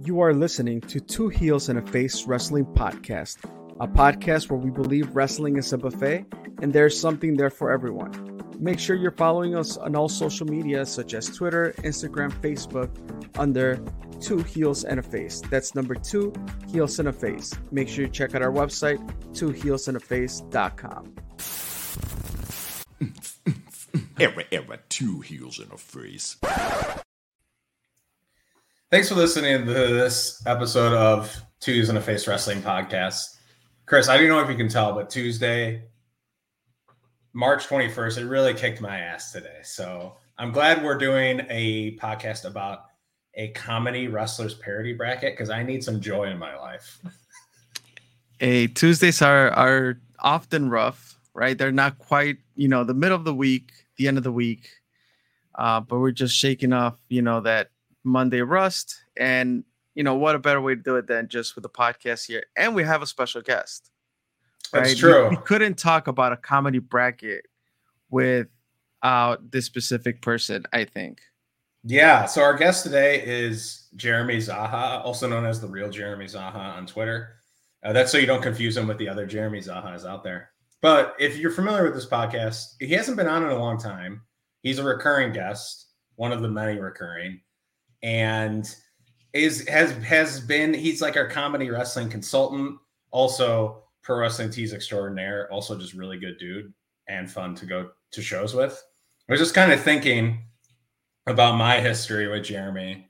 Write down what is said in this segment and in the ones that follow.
You are listening to Two Heels and a Face Wrestling Podcast, a podcast where we believe wrestling is a buffet and there's something there for everyone. Make sure you're following us on all social media such as Twitter, Instagram, Facebook under Two Heels and a Face. That's number two, Heels and a Face. Make sure you check out our website, twoheelsandaface.com. Era, era, two heels and a face. Thanks for listening to this episode of Twos and a Face Wrestling Podcast. Chris, I don't know if you can tell, but Tuesday, March 21st, it really kicked my ass today. So I'm glad we're doing a podcast about a comedy wrestlers parody bracket because I need some joy in my life. Hey, Tuesdays are are often rough, right? They're not quite, you know, the middle of the week, the end of the week. Uh, but we're just shaking off, you know, that Monday rust. And, you know, what a better way to do it than just with the podcast here. And we have a special guest. That's right? true. We, we couldn't talk about a comedy bracket with uh, this specific person, I think. Yeah. So our guest today is Jeremy Zaucha, also known as the real Jeremy Zaucha on Twitter. Uh, that's so you don't confuse him with the other Jeremy Zauchas out there. But if you're familiar with this podcast, he hasn't been on in a long time. He's a recurring guest, one of the many recurring, and is has has been. He's like our comedy wrestling consultant, also pro wrestling tees extraordinaire, also just really good dude and fun to go to shows with. I was just kind of thinking about my history with Jeremy.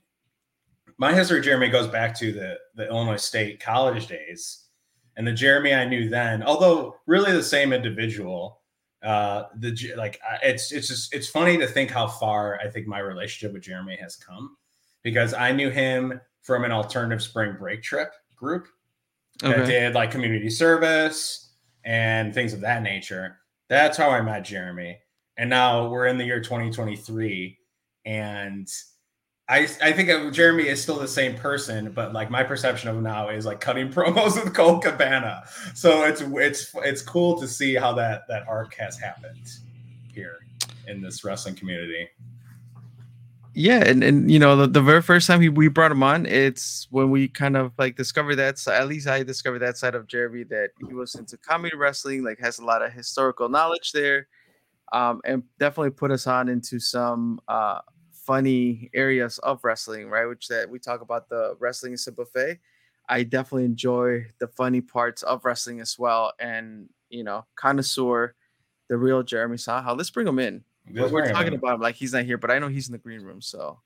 My history, with Jeremy, goes back to the the Illinois State college days, and the Jeremy I knew then, although really the same individual. Uh, the like it's it's just it's funny to think how far I think my relationship with Jeremy has come because I knew him from an alternative spring break trip group that did like community service and things of that nature. That's how I met Jeremy. And now we're in the year 2023 and I, I think of Jeremy is still the same person, but like my perception of him now is like cutting promos with Colt Cabana. So it's it's it's cool to see how that that arc has happened here in this wrestling community. Yeah, and, and you know the, the very first time he, we brought him on, it's when we kind of like discovered that. si- At least I discovered that side of Jeremy that he was into comedy wrestling, like has a lot of historical knowledge there, um, and definitely put us on into some uh, funny areas of wrestling, right? Which that we talk about the wrestling is a buffet. I definitely enjoy the funny parts of wrestling as well, and you know, connoisseur, the real Jeremy Zaucha. Let's bring him in. We're, we're talking about him like he's not here, but I know he's in the green room. So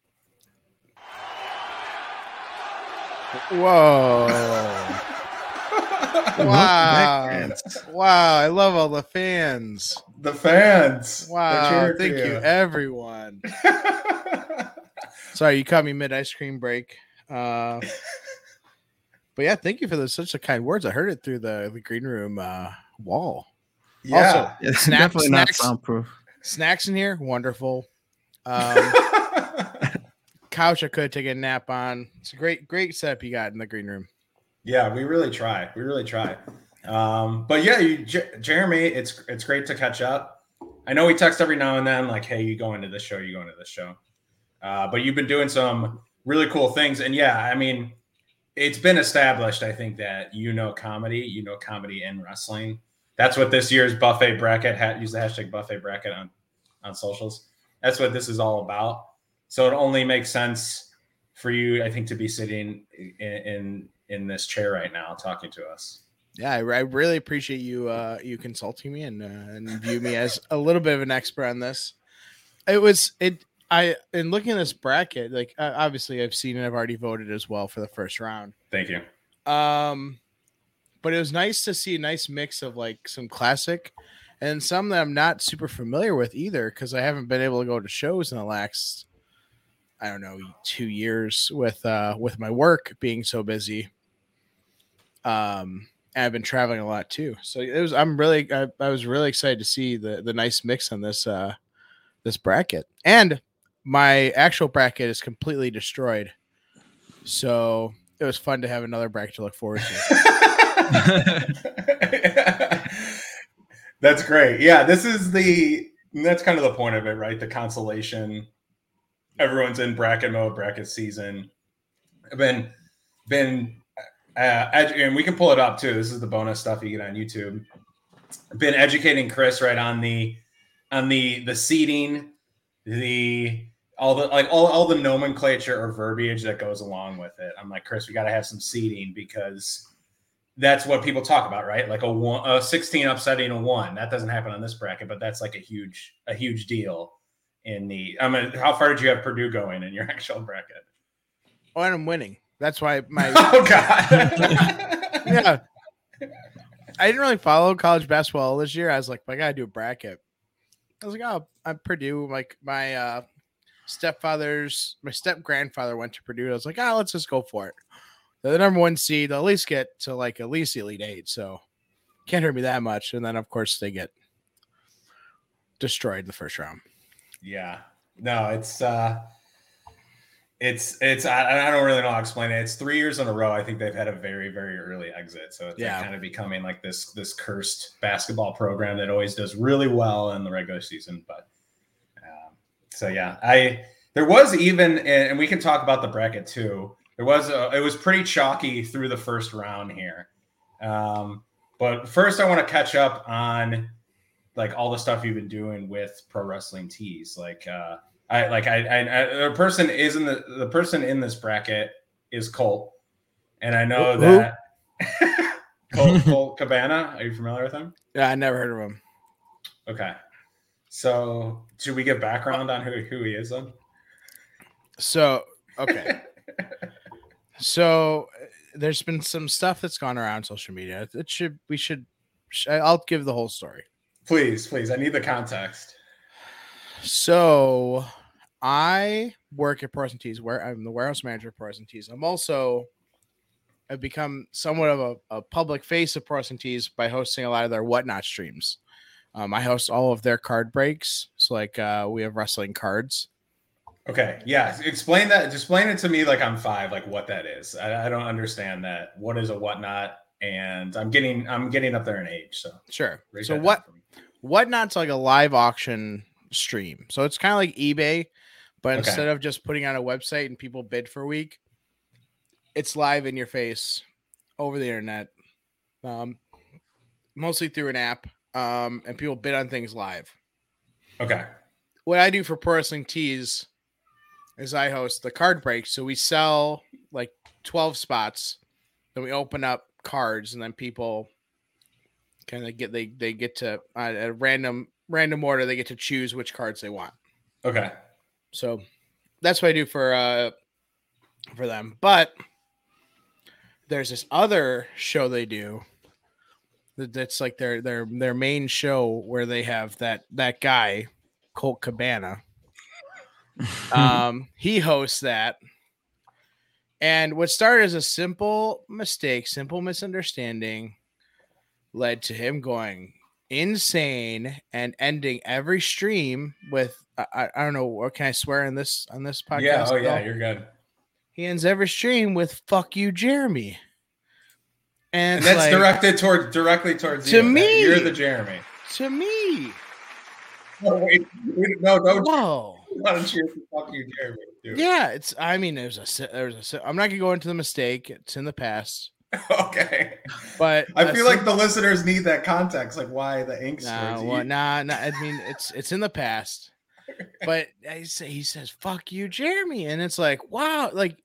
Whoa. wow. Wow. I love all the fans. The fans. Wow. Thank for you, everyone. Sorry, you caught me mid ice cream break. Uh, but yeah, thank you for those such a kind words. I heard it through the, the green room uh, wall. yeah. it's Snap- definitely not soundproof. Snacks in here, wonderful. Um, couch I could take a nap on. It's a great, great setup you got in the green room. Yeah, we really try. We really try. Um, but yeah, you, J- Jeremy, it's it's great to catch up. I know we text every now and then, like, "Hey, you going to this show? You going to this show?" Uh, but you've been doing some really cool things, and yeah, I mean, it's been established. I think that you know comedy, you know comedy and wrestling. That's what this year's buffet bracket had. Use the hashtag buffet bracket on on socials. That's what this is all about. So it only makes sense for you, I think, to be sitting in in, in this chair right now talking to us. Yeah, I, I really appreciate you uh you consulting me and uh, and view me as a little bit of an expert on this. It was it I in looking at this bracket, like uh, obviously I've seen it, I've already voted as well for the first round. Thank you. Um, but it was nice to see a nice mix of like some classic and some that I'm not super familiar with either because I haven't been able to go to shows in the last I don't know two years with uh with my work being so busy. Um, I've been traveling a lot too, so it was. I'm really I, I was really excited to see the the nice mix on this uh this bracket and my actual bracket is completely destroyed. So it was fun to have another bracket to look forward to. that's great. Yeah, this is the that's kind of the point of it, right? The consolation. Everyone's in bracket mode, bracket season. I've been been uh, edu- and we can pull it up too. This is the bonus stuff you get on YouTube. Been educating Chris right on the on the the seating, the all the like all, all the nomenclature or verbiage that goes along with it. I'm like, Chris, we got to have some seating because that's what people talk about, right? Like a one, a 16 upsetting a one. That doesn't happen on this bracket, but that's like a huge, a huge deal in the. I mean, how far did you have Purdue going in your actual bracket? Oh, and I'm winning. That's why my Oh God. yeah. I didn't really follow college basketball this year. I was like, I gotta do a bracket. I was like, oh, I'm Purdue. Like my uh, stepfather's, my step grandfather went to Purdue. I was like, oh, let's just go for it. The number one seed. They'll at least get to like at least elite eight. So can't hurt me that much. And then of course they get destroyed in the first round. Yeah. No, it's uh it's it's I, I don't really know how to explain it. It's three years in a row. I think they've had a very, very early exit. So it's like kind of becoming like this this cursed basketball program that always does really well in the regular season. But um, so yeah, I there was even and we can talk about the bracket too. There was a, it was pretty chalky through the first round here. Um, but first I want to catch up on like all the stuff you've been doing with pro wrestling tees. Like uh I like I, I, I the person is in the the person in this bracket is Colt, and I know who? that Colt, Colt Cabana. Are you familiar with him? Yeah, I never heard of him. Okay, so should we get background on who who he is then? So okay. So uh, there's been some stuff that's gone around social media. It should we should I'll give the whole story. please, please, I need the context. So I work at Person Tees where I'm the warehouse manager at Person Tees. I'm also I've become somewhat of a, a public face of Person Tees by hosting a lot of their whatnot streams. Um, I host all of their card breaks. So like uh, we have wrestling cards. Okay, yeah, explain that. Explain it to me like I'm five, like what that is. I, I don't understand that. What is a whatnot? And I'm getting I'm getting up there in age, so Sure. So what. Whatnot's like a live auction stream. So it's kind of like eBay, but Okay. instead of just putting on a website and people bid for a week, it's live in your face over the internet, um, mostly through an app, um, and people bid on things live. Okay, What I do for Pro Wrestling Tees is I host the card break. So we sell like 12 spots, then we open up cards, and then people kind of get they they get to uh, at a random random order they get to choose which cards they want. okay, So that's what I do for uh for them. But there's this other show they do that- that's like their their their main show where they have that that guy Colt Cabana. Um, he hosts that. And what started as a simple mistake, simple misunderstanding, led to him going insane and ending every stream with I, I, don't know what can I swear in this on this podcast. yeah, oh yeah, No? you're good. he ends every stream with "fuck you, Jeremy," and, And that's like, directed toward directly towards To you. me. You're the Jeremy. to me. No, wait, no, don't Whoa. Don't cheer for fuck you, Jeremy. dude. Yeah, it's. I mean, there's a. There's a. I'm not gonna go into the mistake. It's in the past, okay. but I feel like the listeners need that context, like why the ink Nah, well, nah, nah. I mean, it's it's in the past, but I say he says "fuck you, Jeremy," and it's like, wow, like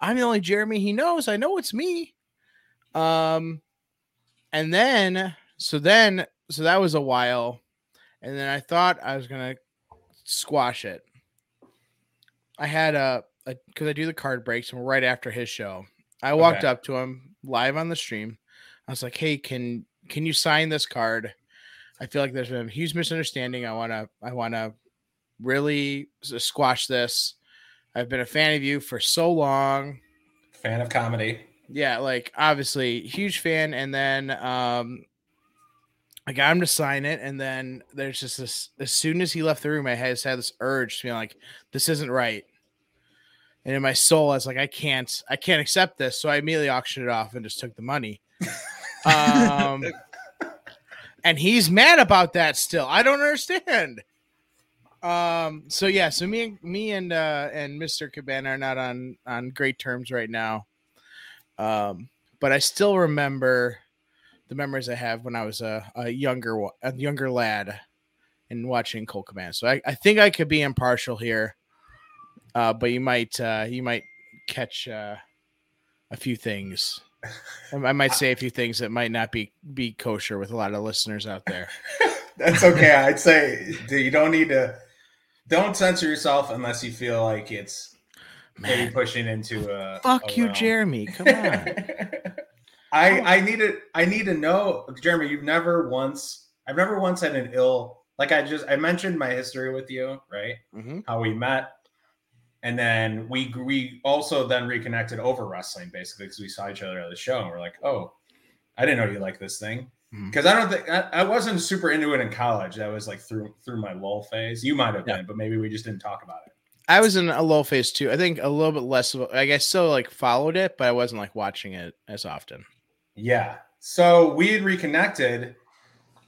I'm the only Jeremy he knows. I know it's me. Um, and then so then so that was a while, and then I thought I was gonna squash it. I had a because I do the card breaks and we're right after his show. I walked Okay. up to him live on the stream. I was like, "Hey, can can you sign this card?" I feel like there's been a huge misunderstanding. I want to I want to really squash this. I've been a fan of you for so long. Fan of comedy. Yeah, like obviously huge fan and then um I got him to sign it and then there's just this as soon as he left the room I had just had this urge to be like this isn't right. And in my soul I was like I can't I can't accept this. So I immediately auctioned it off and just took the money. Um and he's mad about that still. I don't understand. Um. So yeah. So me and me and uh and Mr. Cabana are not on on great terms right now. Um, but I still remember the memories I have when I was a, a younger a younger lad and watching Colt Cabana. So I, I think I could be impartial here. Uh, but you might uh, you might catch uh, a few things. I I might say a few things that might not be be kosher with a lot of listeners out there. That's okay. I'd say you don't need to. Don't censor yourself unless you feel like it's maybe pushing into a. fuck a you, realm. Jeremy. Come on. I I need to I need to know, Jeremy. You've never once. I've never once had an ill. Like I just I mentioned my history with you, right? hmm How we met, and then we we also then reconnected over wrestling, basically because we saw each other at the show, and we're like, oh, I didn't know you like this thing. Mm-hmm. Because I don't think I, I wasn't super into it in college. That was like through through my lull phase. You might have Yeah. been, but maybe we just didn't talk about it. I was in a low phase too. I think a little bit less of. Like I still like followed it, but I wasn't like watching it as often. Yeah. So we had reconnected.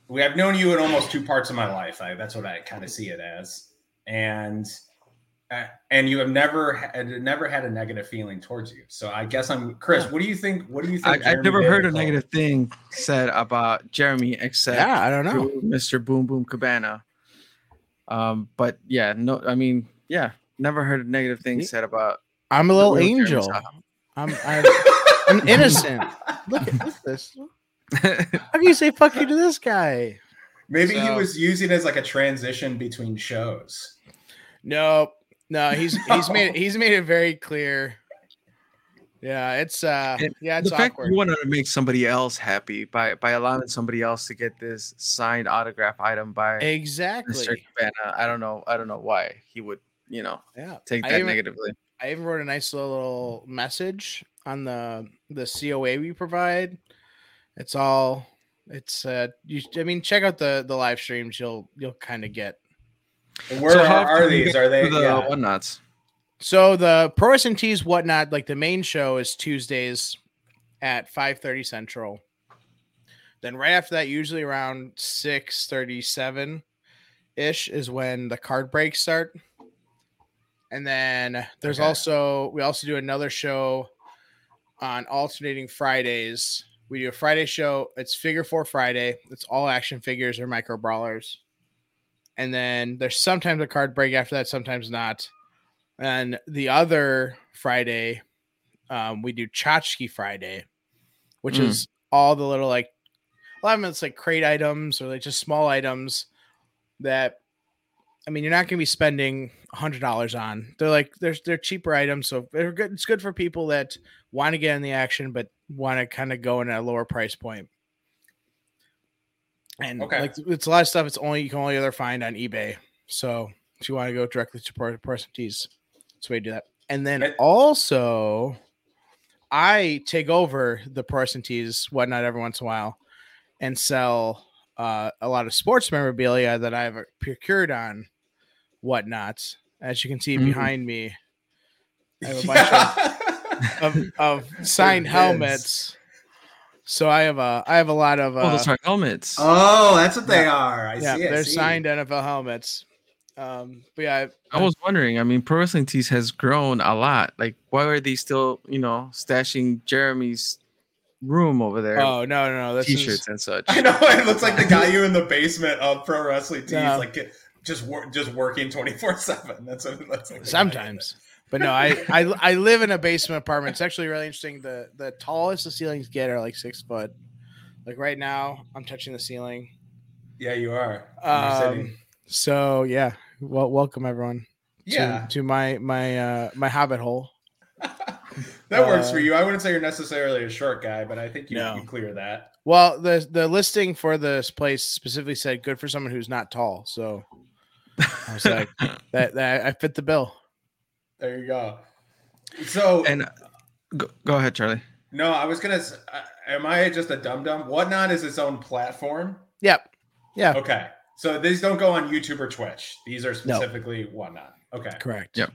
We have known you in almost two parts of my life. I, that's what I kind of see it as, and and you have never had never had a negative feeling towards you. So I guess I'm Chris. What do you think? What do you think? I've never heard a Cole? negative thing said about Jeremy except yeah, I don't know. Mr. Boom Boom Cabana. Um, but yeah, no, I mean, yeah, never heard a negative thing Me- said about. I'm a little angel. I'm I'm, I'm innocent. Look at, look at this. How can you say fuck you to this guy? Maybe he was using it as like a transition between shows. No, no, he's he's made he's made it very clear. Yeah, it's uh And yeah, it's the fact awkward. you wanted to make somebody else happy by by allowing somebody else to get this signed autograph item by Mr. Exactly. Cabana. I don't know. I don't know why he would, you know, Yeah. take I that even- negatively. I even wrote a nice little message on the the COA we provide. It's all it's uh you I mean check out the the live streams you'll you'll kind of get. And where So how are, are often do you these? Are they? the yeah. whatnots? So the Pro Wrestling Tees whatnot like the main show is Tuesdays at 5:30 Central. Then right after that usually around 6:37 ish is when the card breaks start. And then there's Okay. also we also do another show on alternating Fridays. We do a Friday show. It's Figure Four Friday. It's all action figures or micro brawlers. And then there's sometimes a card break after that, sometimes not. And the other Friday, um, we do Tchotchke Friday, which Mm. is all the little like a lot of them it's like crate items or like just small items that I mean you're not gonna be spending a hundred dollars on. They're like they're they're cheaper items, so they're good. It's good for people that want to get in the action but want to kind of go in at a lower price point. And Okay. like it's a lot of stuff. It's only you can only other find on eBay. So if you want to go directly to Pro Person Tees, that's the way to do that. And then Right. also, I take over the Person Tees whatnot every once in a while, and sell uh, a lot of sports memorabilia that I've procured on whatnots. As you can see Mhm. behind me, I have a bunch of, of, of signed bids. helmets. So I have a I have a lot of uh, oh, those are helmets. oh, that's what they are. I yeah, see. They're see. signed NFL helmets. Um, but yeah, I was wondering. I mean, Pro Wrestling Tees has grown a lot. Like, why are they still, you know, stashing Jeremy's room over there? oh no, no, no, this T-shirts is and such. I know it looks like the guy you in the basement of pro wrestling tees, No. like just wor- just working twenty four seven. That's what that's like sometimes. But no, I, I I live in a basement apartment. It's actually really interesting. The the tallest the ceilings get are like six foot. Like right now, I'm touching the ceiling. Yeah, you are. Um, so yeah, well, welcome everyone. to- yeah, to, my my uh my hobbit hole. that works for uh, you. I wouldn't say you're necessarily a short guy, but I think you, No. you clear that. Well, the the listing for this place specifically said good for someone who's not tall. So I was like, that that I fit the bill. There you go. So and uh, go, go ahead, Charlie. no, I was gonna. uh, Am I just a dum dum? Whatnot is its own platform. Yep. Yeah. Okay, so these don't go on YouTube or Twitch. These are No. specifically whatnot. Okay. Correct. Yep.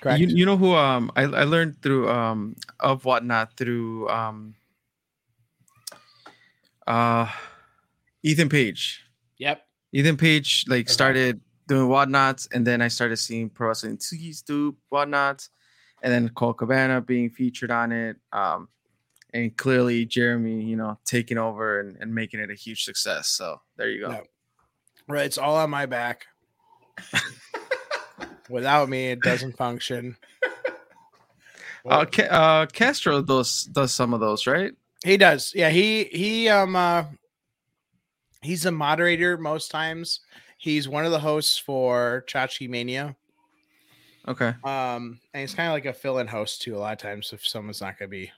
Correct. You, you know who um I, I learned through um of whatnot through um uh Ethan Page. yep. Ethan Page like Okay. started doing whatnots, and then I started seeing Pro Wrestling Tees do whatnots, and then Colt Cabana being featured on it. Um, and clearly Jeremy, you know, taking over and, and making it a huge success. So there you go. Yeah. Right, it's all on my back. Without me, it doesn't function. Uh, Ca- uh, Castro does does some of those, right? He does. Yeah, he he um uh he's a moderator most times. He's one of the hosts for Chachi Mania. Okay. Um and he's kind of like a fill-in host too a lot of times if someone's not going to be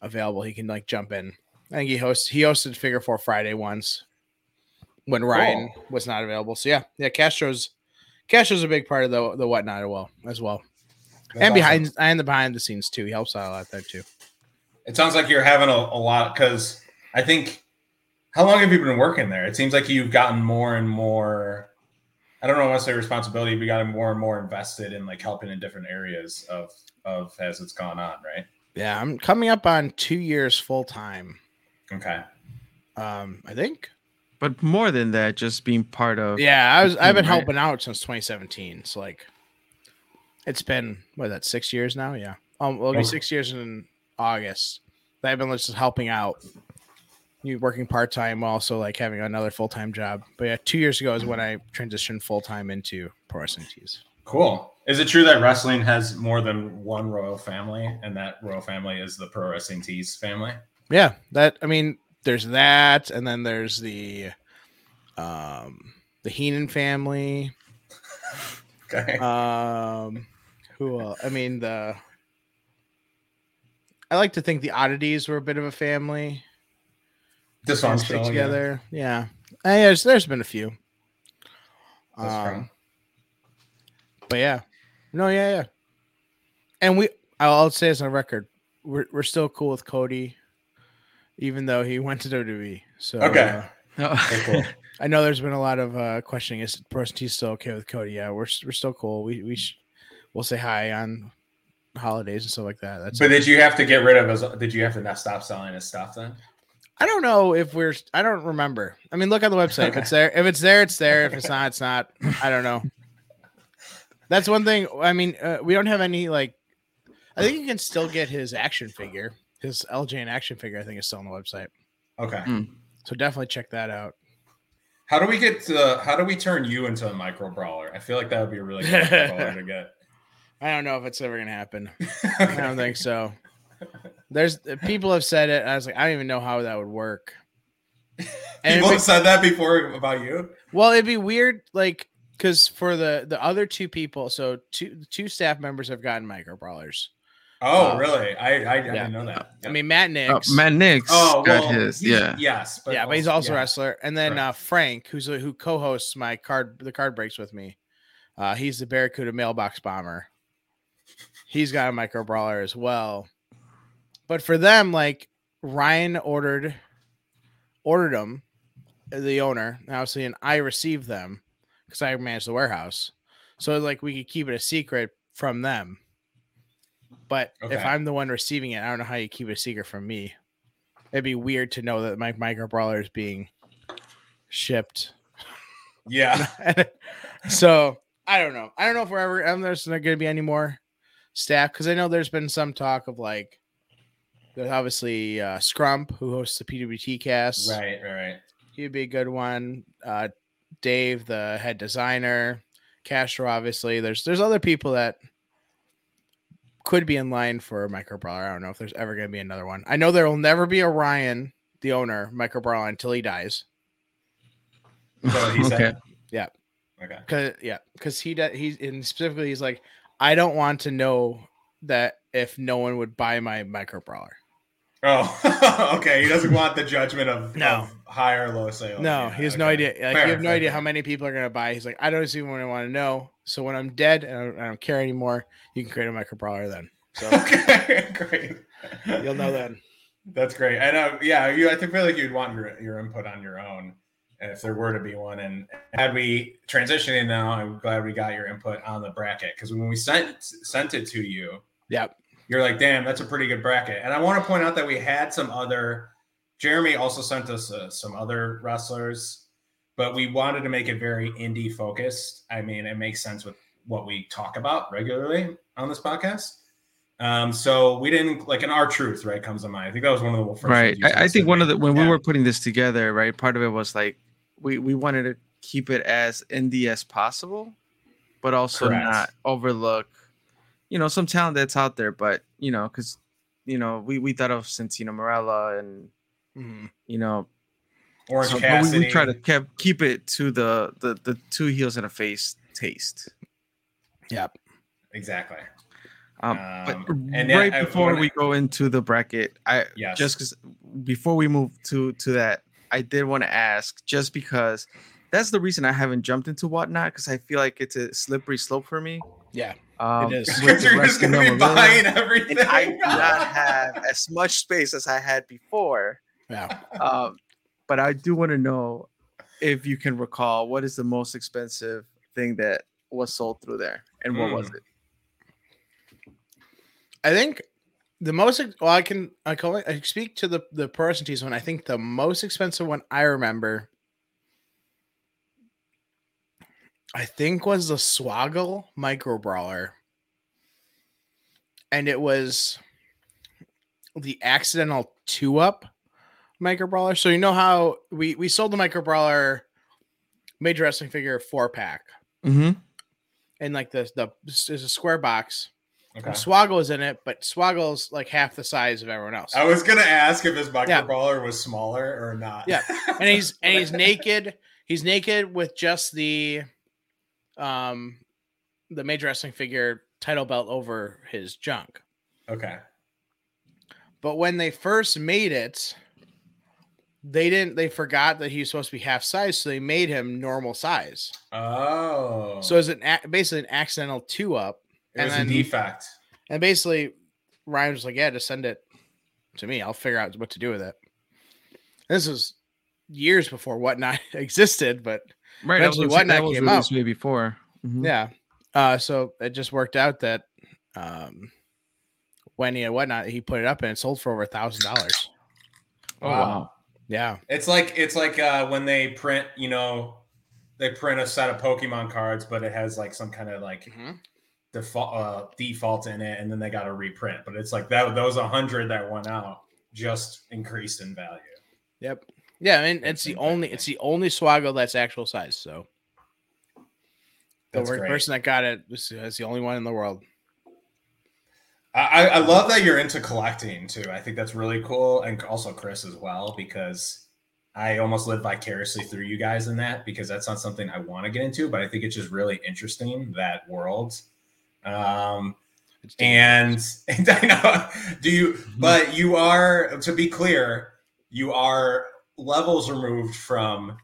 available, he can like jump in. I think he hosts he hosted Figure 4 Friday once when Ryan was not available. So yeah, yeah, Castro's Castro's a big part of the the whatnot as well as well. That's and awesome. behind and the behind the scenes too. He helps out a lot there too. It sounds like you're having a, a lot because I think. How long have you been working there? It seems like you've gotten more and more. I don't know want to say responsibility, but you gotten more and more invested in like helping in different areas of of as it's gone on, right? Yeah, I'm coming up on two years full time. Okay. Um, I think. But more than that, just being part of Yeah, I was. I've been Right. helping out since 2017. So like, it's been what is that six years now? Yeah, um, well, it'll be Okay. six years in August. that I've been just helping out. You working part time while also like having another full time job. But yeah, two years ago is when I transitioned full time into pro wrestling tees. Cool. Is it true that wrestling has more than one royal family, and that royal family is the pro wrestling tees family? Yeah, that I mean, there's that, and then there's the um the Heenan family. Okay. Um, who? Else? I mean the. I like to think the oddities were a bit of a family. This Kinda stick together. Yeah, yeah there's, there's been a few. That's Um, but yeah, no, yeah, yeah. And we, I'll, I'll say this on record, we're we're still cool with Cody, even though he went to WWE. So Okay. uh, Okay, cool. I know there's been a lot of uh, questioning. Is Person T still okay with Cody? Yeah, we're we're still cool. We we sh- we'll say hi on holidays and stuff like that. That's But did you have to get rid of his? Did you have to not stop selling his stuff then? I don't know if we're. I don't remember. I mean, look on the website. If it's there, if it's there, it's there. If it's not, it's not. I don't know. That's one thing. I mean, uh, we don't have any like. I think you can still get his action figure. His LJN action figure, I think, is still on the website. Okay. Mm. So definitely check that out. How do we get to? How do we turn you into a micro brawler? I feel like that would be a really good brawler to get. I don't know if it's ever gonna happen. I don't think so. There's people have said it. I was like, I don't even know how that would work. And People it'd have said that before about you. well, it'd be weird, like, because for the the other two people, so two two staff members have gotten micro brawlers. Oh, Uh, really? I I, I yeah. didn't know that. I mean, Matt Oh, Nix. Matt Nix oh, got well, his. he's- Yeah. yes, yeah, but he's also a wrestler. And then Right. uh, Frank, who's a, who co-hosts my card the card breaks with me. Uh, he's the Barracuda mailbox bomber. He's got a micro brawler as well. But for them, like Ryan ordered ordered them, uh, the owner, obviously, and I received them because I manage the warehouse. So like we could keep it a secret from them. But if I'm the one receiving it, I don't know how you keep it a secret from me. It'd be weird to know that my micro brawler is being shipped. Yeah. so I don't know. I don't know if we're ever. I'm there's not going to be any more staff because I know there's been some talk of like. There's obviously uh, Scrump who hosts the PWT cast. right. Right. Right. He'd be a good one. Uh, Dave, the head designer, Castro, obviously. There's there's other people that could be in line for a micro brawler. I don't know if there's ever going to be another one. I know there will never be a Ryan, the owner, micro brawler until he dies. So he said- okay. Yeah. Okay. Cause yeah, because he does. He's and specifically, he's like, I don't want to know that if no one would buy my micro brawler. Oh, okay. He doesn't want the judgment of, No. of high or low sales. No, Yeah, he has no idea. Like, Fair, you have no fair, idea how many people are going to buy. He's like, I don't even want to know. So when I'm dead and I don't, I don't care anymore, you can create a micro brawler then. So Okay, great. you'll know then. That's great. I know. Uh, yeah, you. I think feel like you'd want your your input on your own if there were to be one. And had we transitioning now, I'm glad we got your input on the bracket because when we sent sent it to you, Yep. You're like, "Damn, that's a pretty good bracket." And I want to point out that we had some other. Jeremy also sent us uh, some other wrestlers, but we wanted to make it very indie focused. I mean, it makes sense with what we talk about regularly on this podcast. Um, so we didn't like an R Truth, right? Comes to mind. I think that was one of the first. right. I, I think one of the when we were putting this together, right, part of it was like we we wanted to keep it as indie as possible, but also Correct. not overlook, you know, some talent that's out there. But you know, because you know, we we thought of Santino Marella and Mhm. you know, Orange so- Cassidy. we, we try to keep keep it to the the the two heels and a face taste. Yep. exactly. Um, Um, but and right I before wanna- we go into the bracket, I Yes. just because before we move to to that, I did want to ask just because that's the reason I haven't jumped into whatnot because I feel like it's a slippery slope for me. Yeah. Um, is. with the you're just gonna be buying everything. and I do not have as much space as I had before. Yeah. Um, but I do want to know if you can recall what is the most expensive thing that was sold through there, and what was Mm. it? I think the most well, I can I call it I speak to the the percentages one. I think the most expensive one I remember, I think was the Swoggle Micro Brawler, and it was the accidental two up Micro Brawler. So you know how we we sold the Micro Brawler major wrestling figure four pack, Mm-hmm. and like the the there's a square box. Okay. And Swoggle's in it, but Swoggle's like half the size of everyone else. I was gonna ask if his micro Yeah. brawler was smaller or not. Yeah. And he's and he's naked. He's naked with just the um the major wrestling figure title belt over his junk. okay. But when they first made it, they didn't they forgot that he was supposed to be half size, so they made him normal size. Oh. So it's an basically an accidental two up. it was and a defect. And basically Ryan was like, Yeah, just send it to me. I'll figure out what to do with it. This was years before whatnot existed, but Right. that Eventually was- Whatnot that was came released out. way before. Mhm. Yeah. Uh, so it just worked out that um, when he had whatnot, he put it up and it sold for over a thousand dollars. Oh wow. Yeah. It's like it's like uh, when they print, you know, they print a set of Pokemon cards, but it has like some kind of like default uh, default in it, and then they got to reprint. But it's like that those a hundred that went out just increased in value. Yep. Yeah. I mean, it's the only it's the only Swoggle that's actual size. So the person that got it was is the only one in the world. I, I I love that you're into collecting too. I think that's really cool, and also Chris as well, because I almost live vicariously through you guys in that because that's not something I want to get into, but I think it's just really interesting that world. Um, and, and I know, do you? But you are, to be clear, you are levels removed from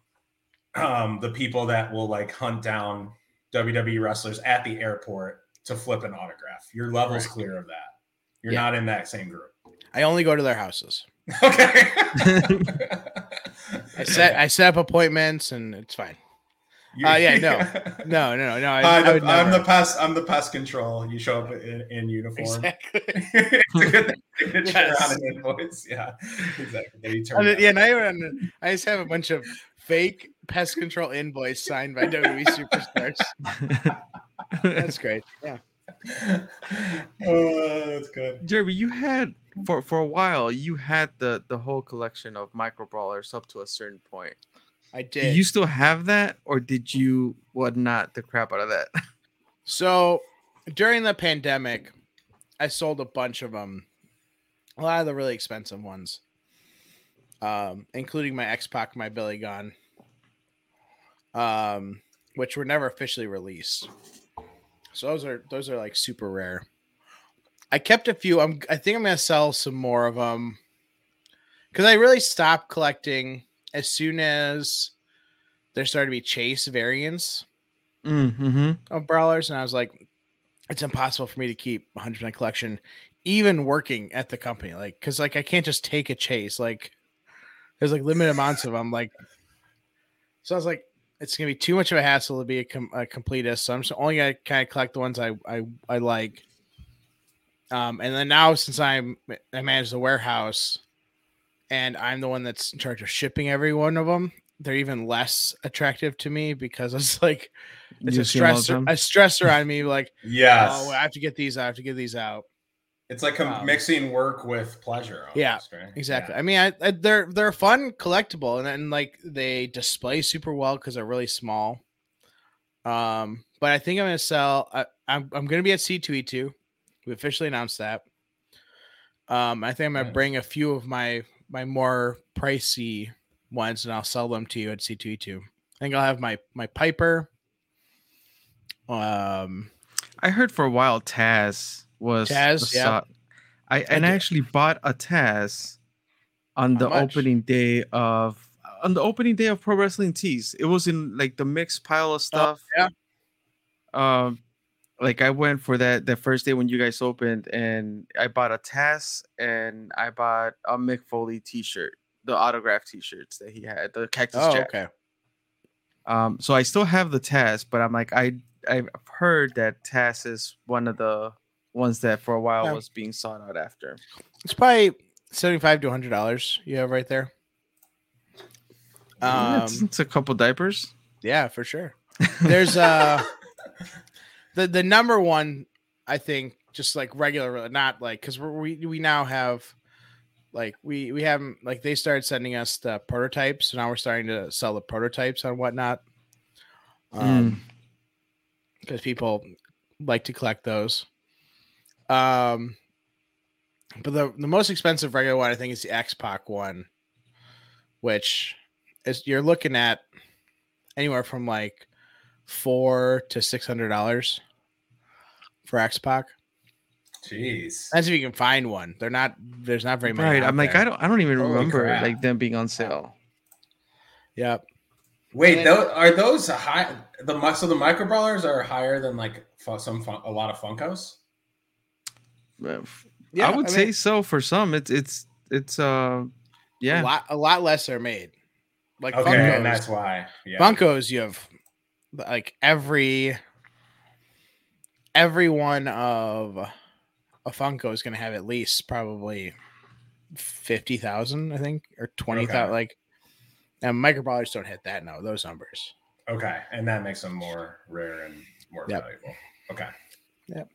um, the people that will like hunt down WWE wrestlers at the airport to flip an autograph. Your level's Correct. clear of that. You're Yeah. not in that same group. I only go to their houses. Okay. I set I set up appointments and it's fine. You- Uh, yeah, no. No, no, no. I, Hi, I the- would I'm the pest. I'm the pest control. You show up in, in uniform. exactly. it's a good signature Yes. on an invoice. Yeah, exactly. Then you turn And yeah, not even. on- I just have a bunch of fake pest control invoice signed by WWE superstars. That's great. Yeah. oh, that's good. Jeremy, you had for for a while you had the the whole collection of micro brawlers up to a certain point. I Do did. you still have that, or did you what not the crap out of that? so during the pandemic, I sold a bunch of them. A lot of the really expensive ones, um, including my X Pac, my Billy Gunn, um, which were never officially released. So those are those are like super rare. I kept a few. I'm I think I'm gonna sell some more of them because I really stopped collecting as soon as there started to be chase variants mm-hmm. of brawlers, and I was like, it's impossible for me to keep 100% collection, even working at the company. Like, because like I can't just take a chase. Like, there's like limited amounts of them. Like, so I was like, it's gonna be too much of a hassle to be a, com- a completist. So I'm just only gonna kind of collect the ones I I, I like. Um, and then now since I'm I manage the warehouse, and I'm the one that's in charge of shipping every one of them, they're even less attractive to me because it's like it's You a see 'em stressor, a stressor on me. Like, Yes. oh, I have to get these. Out, I have to get these out. It's like com- Um, mixing work with pleasure. Yeah, right? Exactly. Yeah. I mean, I, I, they're they're fun collectible, and then like they display super well because they're really small. Um, but I think I'm gonna sell. I, I'm I'm gonna be at C2E2. We officially announced that. Um, I think I'm gonna Nice. bring a few of my my more pricey ones, and I'll sell them to you at C2E2. I think I'll have my my Piper. Um, I heard for a while Taz was Taz, the yeah. so- I and I did. actually bought a Taz on How the much? opening day of on the opening day of Pro Wrestling Tees. It was in like the mixed pile of stuff. Oh, yeah. Um, like I went for that that first day when you guys opened, and I bought a Taz and I bought a Mick Foley T-shirt, the autograph T-shirts that he had, the Cactus oh, Jack. okay. Um, so I still have the Taz, but I'm like I I've heard that Taz is one of the ones that for a while Yeah. was being sought out after. It's probably seventy-five to hundred dollars. You have right there. Um, it's, it's a couple diapers. Yeah, for sure. There's uh the the number one, I think, just like regular, not like because we we now have like we we haven't like they started sending us the prototypes, so now we're starting to sell the prototypes and whatnot. Um, because people like to collect those. Um, but the the most expensive regular one I think is the X Pac one, which is you're looking at anywhere from like four to six hundred dollars for X Pac. Jeez. That's if you can find one. They're not. There's not very many. right. I'm like. I don't I don't even Holy remember crap. like them being on sale. Yep. Wait, And- those, are those high? The mi- so the micro brawlers are higher than like some fun, a lot of Funkos. Uh, Yeah, I would mean, say so for some. It's it's it's uh a yeah. lot. A lot less are made. Like Okay, Funkos. and that's why. Yeah. Funkos, you have like every every one of a Funko is going to have at least probably fifty thousand, I think, or twenty thousand. Okay. Like, and micro brawlers don't hit that no those numbers. Okay, and that makes them more rare and more Yep. valuable. Okay. Yep.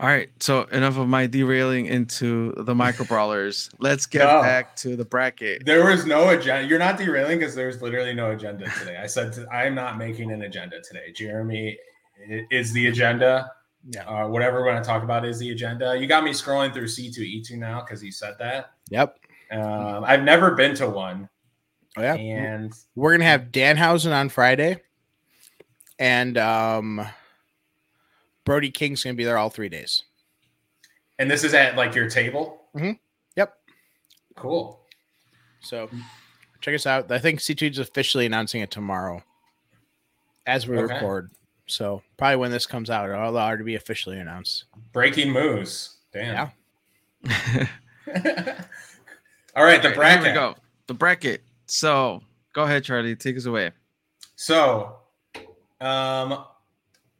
All right. So enough of my derailing into the micro brawlers. Let's get No. back to the bracket. There was no agenda. You're not derailing because there's literally no agenda today. I said to, I'm not making an agenda today. Jeremy i- is the agenda. Yeah. Uh, whatever we're going to talk about is the agenda. You got me scrolling through C2E2 now because you said that. Yep. Um, I've never been to one, Oh, yeah. and We're gonna have Danhausen on Friday, and um, Brody King's gonna be there all three days. and this is at like your table. Mhm. Yep. Cool. So check us out. I think C2 is officially announcing it tomorrow as we Okay. record. So probably when this comes out, it'll already be officially announced. Breaking moves. Damn. Yeah. All right, the All right, bracket. Here we go. The bracket. So go ahead, Charlie. Take us away. So, um,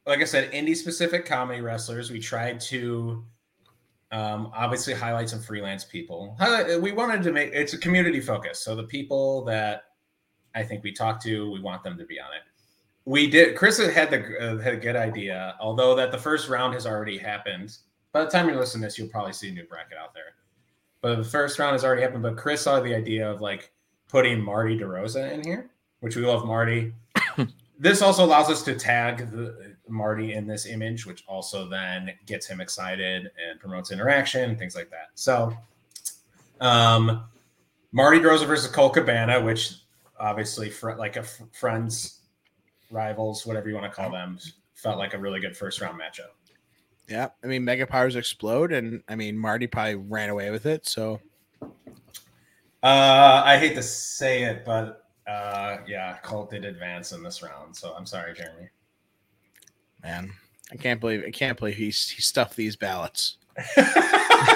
like I said, indie specific comedy wrestlers. We tried to um, obviously highlight some freelance people. We wanted to make it's a community focus. So the people that I think we talked to, we want them to be on it. We did. Chris had the uh, had a good idea, although that the first round has already happened. By the time you listen to this, you'll probably see a new bracket out there. But the first round has already happened. But Chris saw the idea of like putting Marty DeRosa in here, which we love Marty. this also allows us to tag the, Marty in this image, which also then gets him excited and promotes interaction and things like that. So, um, Marty DeRosa versus Colt Cabana, which obviously fr- like a f- friends, rivals, whatever you want to call them, felt like a really good first round matchup. Yeah. I mean, Mega Powers explode, and I mean, Marty probably ran away with it. So Uh, I hate to say it, but uh, yeah, Colt did advance in this round. So I'm sorry, Jeremy. man, I can't believe I can't believe he's he stuffed these ballots.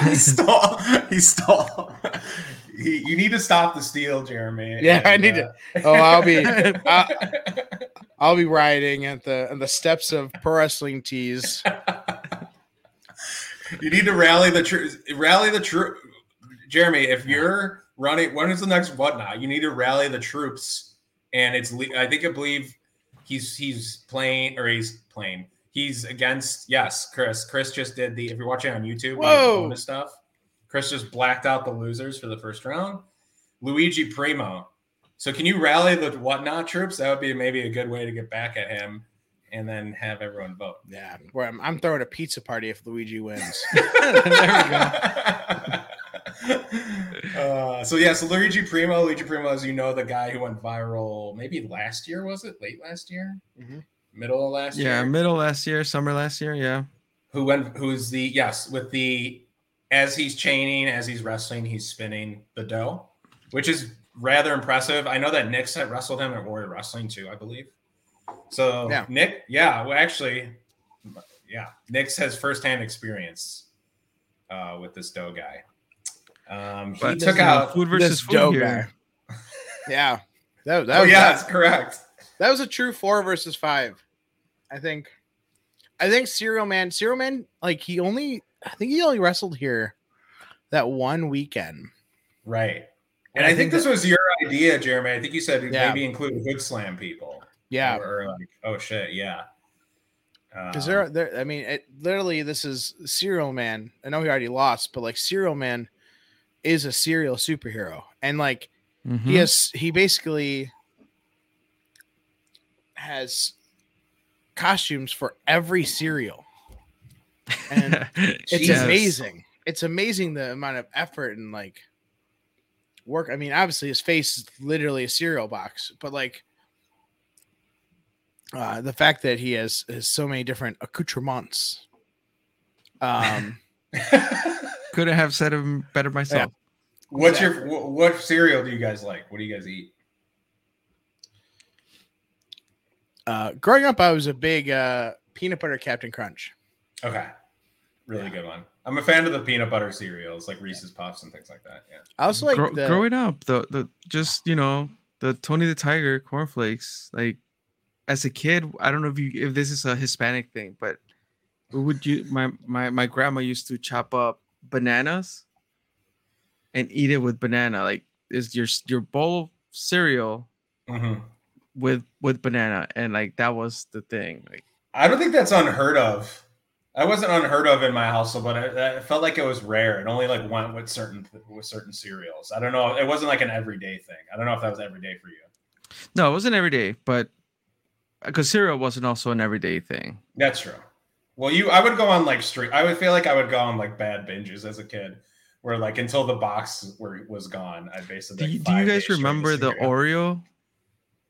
he stole. He stole. He, you need to stop the steal, Jeremy. Yeah, I need uh, Oh, I'll be I, I'll be rioting at the at the steps of pro wrestling tees. you need to rally the troops. Rally the troop, Jeremy. If you're running, when is the next whatnot? You need to rally the troops, and it's. I think I believe he's he's playing or he's playing. He's against yes, Chris. Chris just did the. If you're watching on YouTube, Whoa. bonus stuff. Chris just blacked out the losers for the first round. Luigi Primo. So can you rally the whatnot troops? That would be maybe a good way to get back at him, and then have everyone vote. Yeah, where I'm, I'm throwing a pizza party if Luigi wins. there we uh, so yeah, so Luigi Primo, Luigi Primo, as you know, the guy who went viral maybe last year was it? Late last year, Mhm. middle of last Yeah, year. Yeah, middle last year, summer last year. Yeah. Who went? Who's the yes with the as he's chaining, as he's wrestling, he's spinning the dough, which is rather impressive. I know that Nick's had wrestled him at Warrior Wrestling too, I believe. So Yeah. Nick, yeah, well, actually, yeah, Nick's has firsthand experience uh, with this dough guy. Um, he But took out. food versus This food dough here. guy. Yeah, that, that Oh was yeah, that, that's correct. that was a true four versus five. I think. I think Cereal Man, Cereal Man, like he only, I think he only wrestled here that one weekend. Right. And And I, I think, think this was your idea, Jeremy. I think you said Yeah. maybe include Hood Slam people. Yeah, Or, or like, oh shit, yeah. Because Um, there, there, I mean, it, literally, this is Cereal Man. I know he already lost, but like Cereal Man is a serial superhero, and like Mhm. he has, he basically has costumes for every cereal, and it's Jesus. amazing. It's amazing the amount of effort and like work. I mean, obviously, his face is literally a cereal box, but like. Uh, the fact that he has, has so many different accoutrements um, Couldn't have said it better myself. What's your wh- what cereal do you guys like? What do you guys eat? uh, growing up, I was a big uh, peanut butter Captain Crunch. Okay. Really good one. I'm a fan of the peanut butter cereals, like Reese's Puffs and things like that. Yeah. I also like Grow- the, growing up, the the just you know the Tony the Tiger cornflakes. Like as a kid, I don't know if you if this is a Hispanic thing, but would you my my my grandma used to chop up bananas and eat it with banana. Like is your your bowl of cereal Mhm. with with banana, and like that was the thing. Like I don't think that's unheard of. I wasn't unheard of in my household, but I, I felt like it was rare. It only like went with certain with certain cereals. I don't know. It wasn't like an everyday thing. I don't know if that was everyday for you. no, it wasn't every day, but uh, because cereal wasn't also an everyday thing. That's true. Well, you, I would go on like street. I would feel like I would go on like bad binges as a kid, where like until the box were was gone, I basically. Do you, like, do you guys straight remember the. Oreo?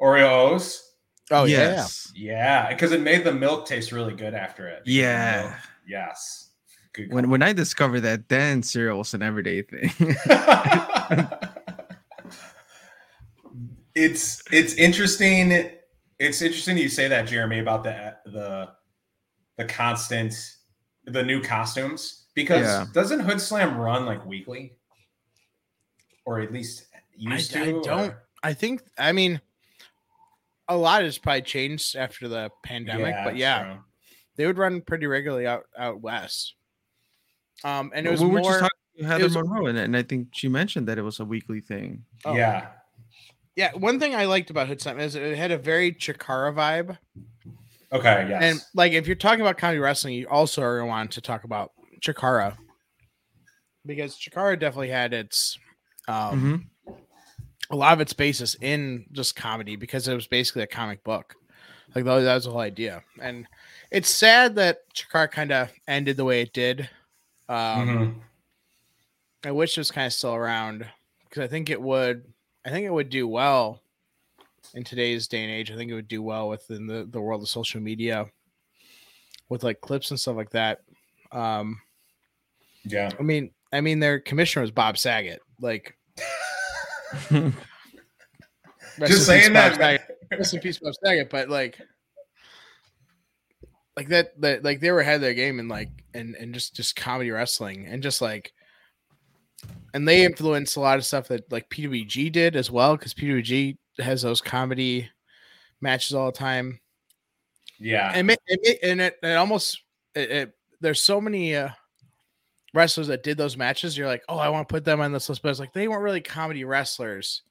Oreos? Oh yes. Yeah, because it made the milk taste really good after it. Yeah. Yes. Good. When when I discovered that, then cereal was an everyday thing. it's it's interesting. It's interesting you say that, Jeremy, about the the the constant the new costumes because Yeah. doesn't Hood Slam run like weekly, or at least used I to? or- don't- I think I mean a lot has probably changed after the pandemic, but yeah, true. they would run pretty regularly out out west. Um, and it was we were more, just talking to Heather was- Monroe, and, and I think she mentioned that it was a weekly thing. oh, yeah, yeah. One thing I liked about Hood Slam is it had a very Chikara vibe, okay, yes, and like if you're talking about comedy wrestling, you also are going to want to talk about Chikara because Chikara definitely had its um, Mhm. A lot of its basis in just comedy because it was basically a comic book. Like that was, that was the whole idea, and it's sad that Chikara kind of ended the way it did. Um, Mhm. I wish it was kind of still around because I think it would. I think it would do well in today's day and age. I think it would do well within the, the world of social media with like clips and stuff like that. Um, yeah. I mean, I mean, their commissioner was Bob Saget. Like, Just saying that. Saget. Rest in peace, Bob Saget. But like, like that, that, like they were ahead of their game and like, and and just just comedy wrestling and just like, and they influenced a lot of stuff that like PWG did as well because PWG has those comedy matches all the time Yeah. and it, it, and it, it almost it, it, there's so many uh, wrestlers that did those matches. You're like, oh, I want to put them on this list, but it's like they weren't really comedy wrestlers.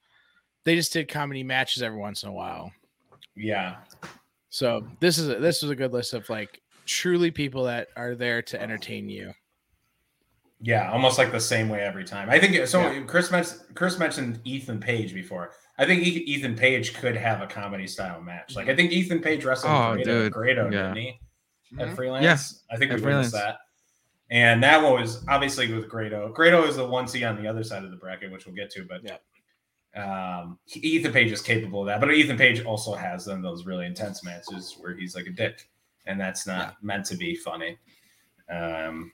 They just did comedy matches every once in a while. yeah. So this is a, this was a good list of like truly people that are there to entertain you. Yeah, almost like the same way every time. I think so. Yeah. Chris mentioned Chris mentioned Ethan Page before. I think Ethan Page could have a comedy style match. Like I think Ethan Page wrestled Oh, Grado, dude. Grado Yeah. didn't he? At Mhm. freelance. Yeah, I think we at witnessed that. And that one was obviously with Grado. Grado is the one C on the other side of the bracket, which we'll get to. But um, Ethan Page is capable of that. But Ethan Page also has them those really intense matches where he's like a dick, and that's not meant to be funny. Um,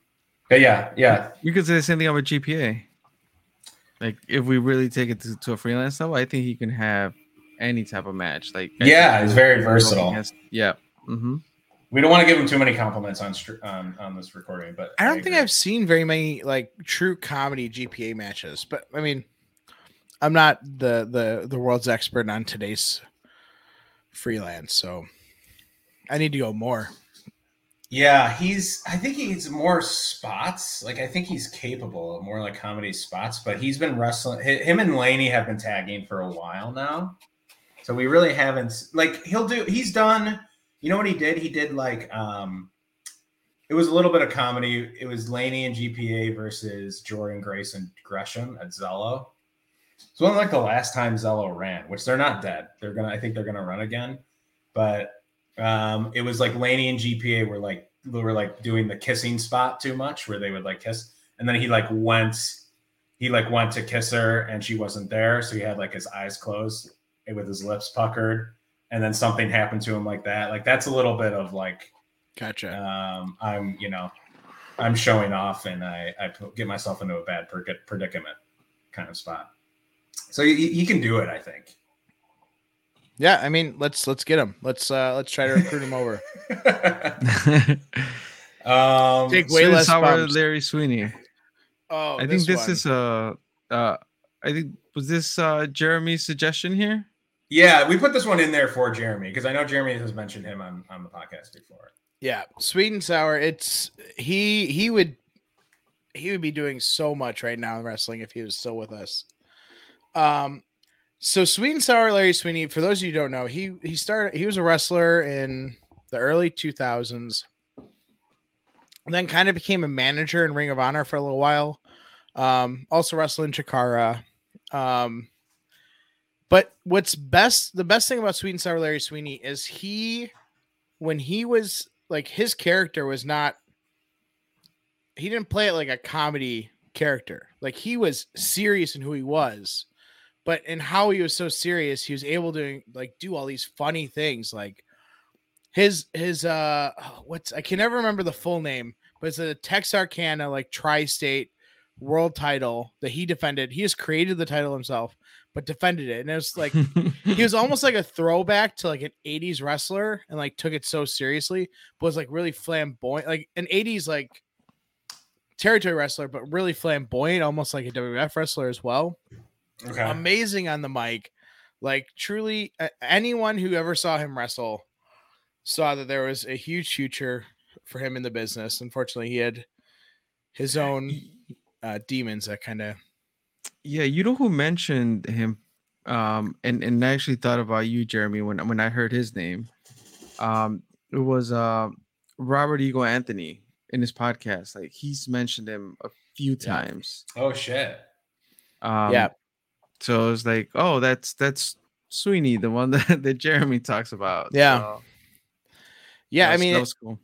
but yeah, yeah, You could say the same thing about GPA. Like if we really take it to, to a freelance level, I think he can have any type of match. Like I Yeah, he's very versatile. against- yeah. Mm-hmm. We don't want to give him too many compliments on str- on, on this recording, but I don't think. I've seen very many like true comedy GPA matches, but I mean, I'm not the the the world's expert on today's freelance, so I need to go more. Yeah, he's. I think he's more spots. Like I think he's capable of more like comedy spots. But he's been wrestling. Him and Laynie have been tagging for a while now, so we really haven't. Like he'll do. He's done. You know what he did? He did like. um It was a little bit of comedy. It was Laynie and GPA versus Jordan Grace and Gresham at Zelo. It's one of like the last time Zelo ran, which they're not dead. They're gonna. I think they're gonna run again, but um, it was like Laynie and GPA were like they were like doing the kissing spot too much, where they would like kiss, and then he like went, he like went to kiss her, and she wasn't there, so he had like his eyes closed with his lips puckered, and then something happened to him like that. Like that's a little bit of like Gotcha. um, I'm you know I'm showing off, and I I put, get myself into a bad predicament kind of spot. So he, he can do it, I think. Yeah, I mean, let's let's get him. Let's uh let's try to recruit him over. um, Take way less bumps. Larry Sweeney. Oh, I think this one. is uh uh I think was this uh Jeremy's suggestion here? Yeah, we put this one in there for Jeremy because I know Jeremy has mentioned him on, on the podcast before. Yeah, sweet and sour. It's he he would he would be doing so much right now in wrestling if he was still with us. Um so sweet and sour Larry Sweeney, for those of you don't know, he he started he was a wrestler in the early 2000s. And then kind of became a manager in Ring of Honor for a little while. Um also wrestled in Chikara. Um but what's best the best thing about Sweet and Sour Larry Sweeney is he when he was like his character was not he didn't play it like a comedy character. Like he was serious in who he was, but in how he was so serious, he was able to like do all these funny things. Like his his uh what's I can never remember the full name, but it's a Texarkana like tri-state world title that he defended. He has created the title himself, but defended it. And it was like he was almost like a throwback to like an 80s wrestler and like took it so seriously, but was like really flamboyant, like an 80s like territory wrestler, but really flamboyant, almost like a WWF wrestler as well. Okay. Amazing on the mic. Like truly a- anyone who ever saw him wrestle saw that there was a huge future for him in the business. Unfortunately, he had his own uh, demons that kind of Yeah, you know who mentioned him, um, and and I actually thought about you, Jeremy, when when I heard his name. Um, it was uh, Robert Eagle Anthony in his podcast. Like he's mentioned him a few Yeah. times. oh shit. Um, Yeah. So it's like, oh, that's that's Sweeney, the one that, that Jeremy talks about. Yeah. So yeah. that I mean, that was cool.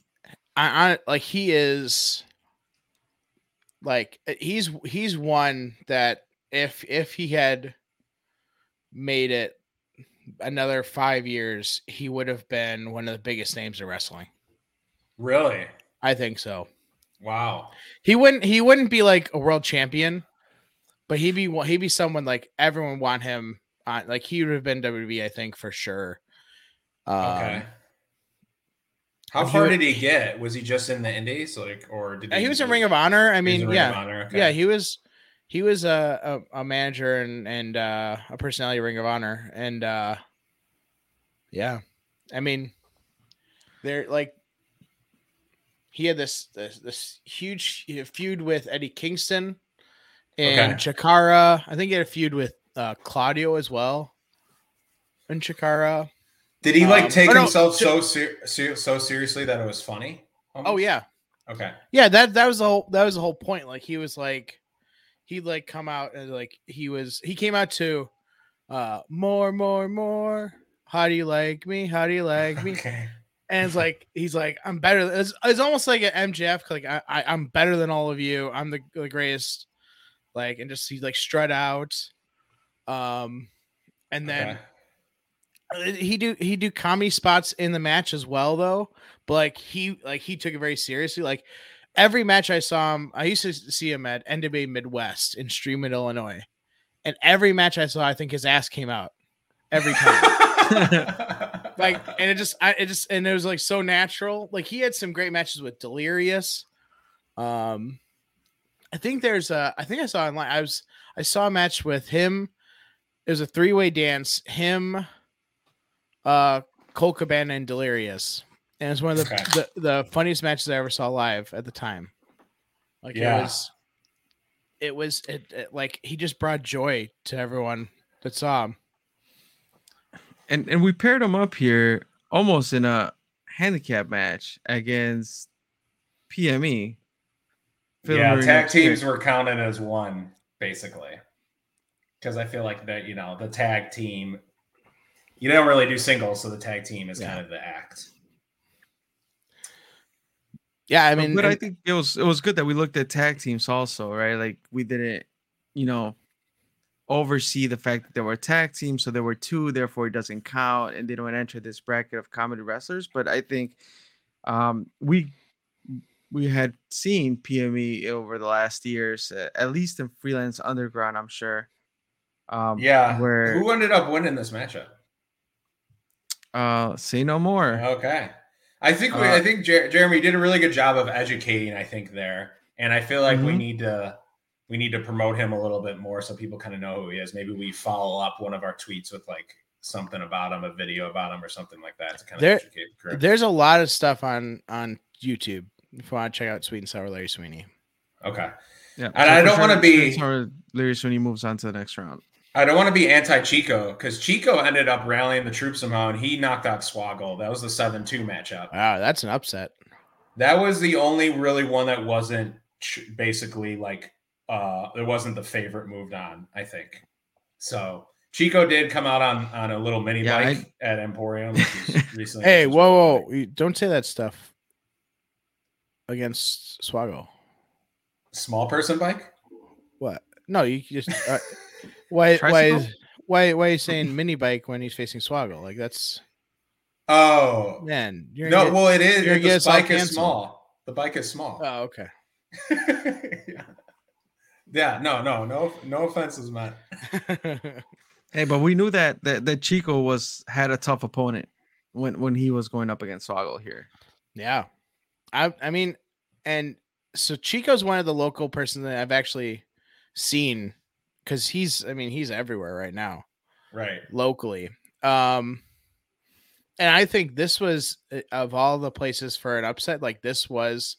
I, I like he is like uh, he's he's one that if if he had made it another five years, he would have been one of the biggest names in wrestling. Really? I think so. Wow. He wouldn't he wouldn't be like a world champion, but he'd be he'd be someone like everyone want him on. Like he would have been WWE, I think for sure. Um, Okay. How far did he get? Was he just in the Indies, like, or did uh, he was in Ring of Honor. I mean, yeah, Honor, okay. Yeah, he was he was a a, a manager and and uh, a personality Ring of Honor, and uh, yeah, I mean, they're like he had this this, this huge feud with Eddie Kingston and Okay. Chikara. I think he had a feud with uh, Claudio as well. And Chikara, Did he like Um, take no, himself so- so ser- ser- so seriously that it was funny? Oh yeah, Okay. yeah. That that was the whole that was the whole point. Like he was like he'd like come out and like he was he came out to uh more more more. How do you like me? How do you like me? Okay. and it's like he's like I'm better. It's, it's almost like an MJF. Like I, I I'm better than all of you. I'm the, the greatest. Like and just he like strut out. Um, and then Okay. He do he do comedy spots in the match as well though. But like he like he took it very seriously. Like every match I saw him, I used to see him at NWA Midwest in Streamwood, Illinois, and every match I saw, I think his ass came out every time. like and it just I it just and it was like so natural. Like he had some great matches with Delirious. Um I think there's a I think I saw online I was I saw a match with him. It was a three-way dance, him, uh Colt Cabana and Delirious. And it's one of the, Okay. the the funniest matches I ever saw live at the time. Like Yeah. it was it was it, it like he just brought joy to everyone that saw him. and and we paired him up here almost in a handicap match against PME. Phil yeah, Marino tag Smith. teams were counted as one basically, because I feel like that you know the tag team, you don't really do singles, so the tag team is Yeah. kind of the act. Yeah, I I mean, mean, but I think it was it was good that we looked at tag teams also, right? Like we didn't, you know, oversee the fact that there were tag teams, so there were two, therefore it doesn't count, and they don't enter this bracket of comedy wrestlers. But I think um, we we had seen PME over the last years, uh, at least in freelance underground, I'm sure. Um, Yeah, where who ended up winning this matchup? Uh, say no more. Okay, I think we, Uh, I think Jer- Jeremy did a really good job of educating. I think there, and I feel like we Mhm. need to we need to promote him a little bit more so people kind of know who he is. Maybe we follow up one of our tweets with like something about him, a video about him, or something like that to kind of There- educate. the there's a lot of stuff on on YouTube if you want to check out Sweet and Sour Larry Sweeney. Okay. Yeah, And I don't sure, be- Sorry, Larry Sweeney moves on to the next round. I don't want to be anti Chico because Chico ended up rallying the troops somehow and he knocked out Swoggle. That was the 7 2 matchup. Wow, that's an upset. That was the only really one that wasn't basically like, uh, it wasn't the favorite moved on, I think. So Chico did come out on, on a little mini Yeah, bike at Emporium recently. Hey, whoa, whoa! Don't say that stuff against Swoggle. Small person bike? What? No, you just uh, why why is, why why are you saying mini bike when he's facing Swoggle? Like that's Oh. man. You're No, get- well, it is. you're gonna get The bike is small. The bike is small. oh okay. yeah. yeah, no, no, no, no offenses, man. Hey, but we knew that that, that Chico was had a tough opponent when when he was going up against Swoggle here. yeah, I I mean, and so Chico's one of the local person that I've actually seen because he's I mean he's everywhere right now. Right. locally. Um, and I think this was uh, of all the places for an upset, like this was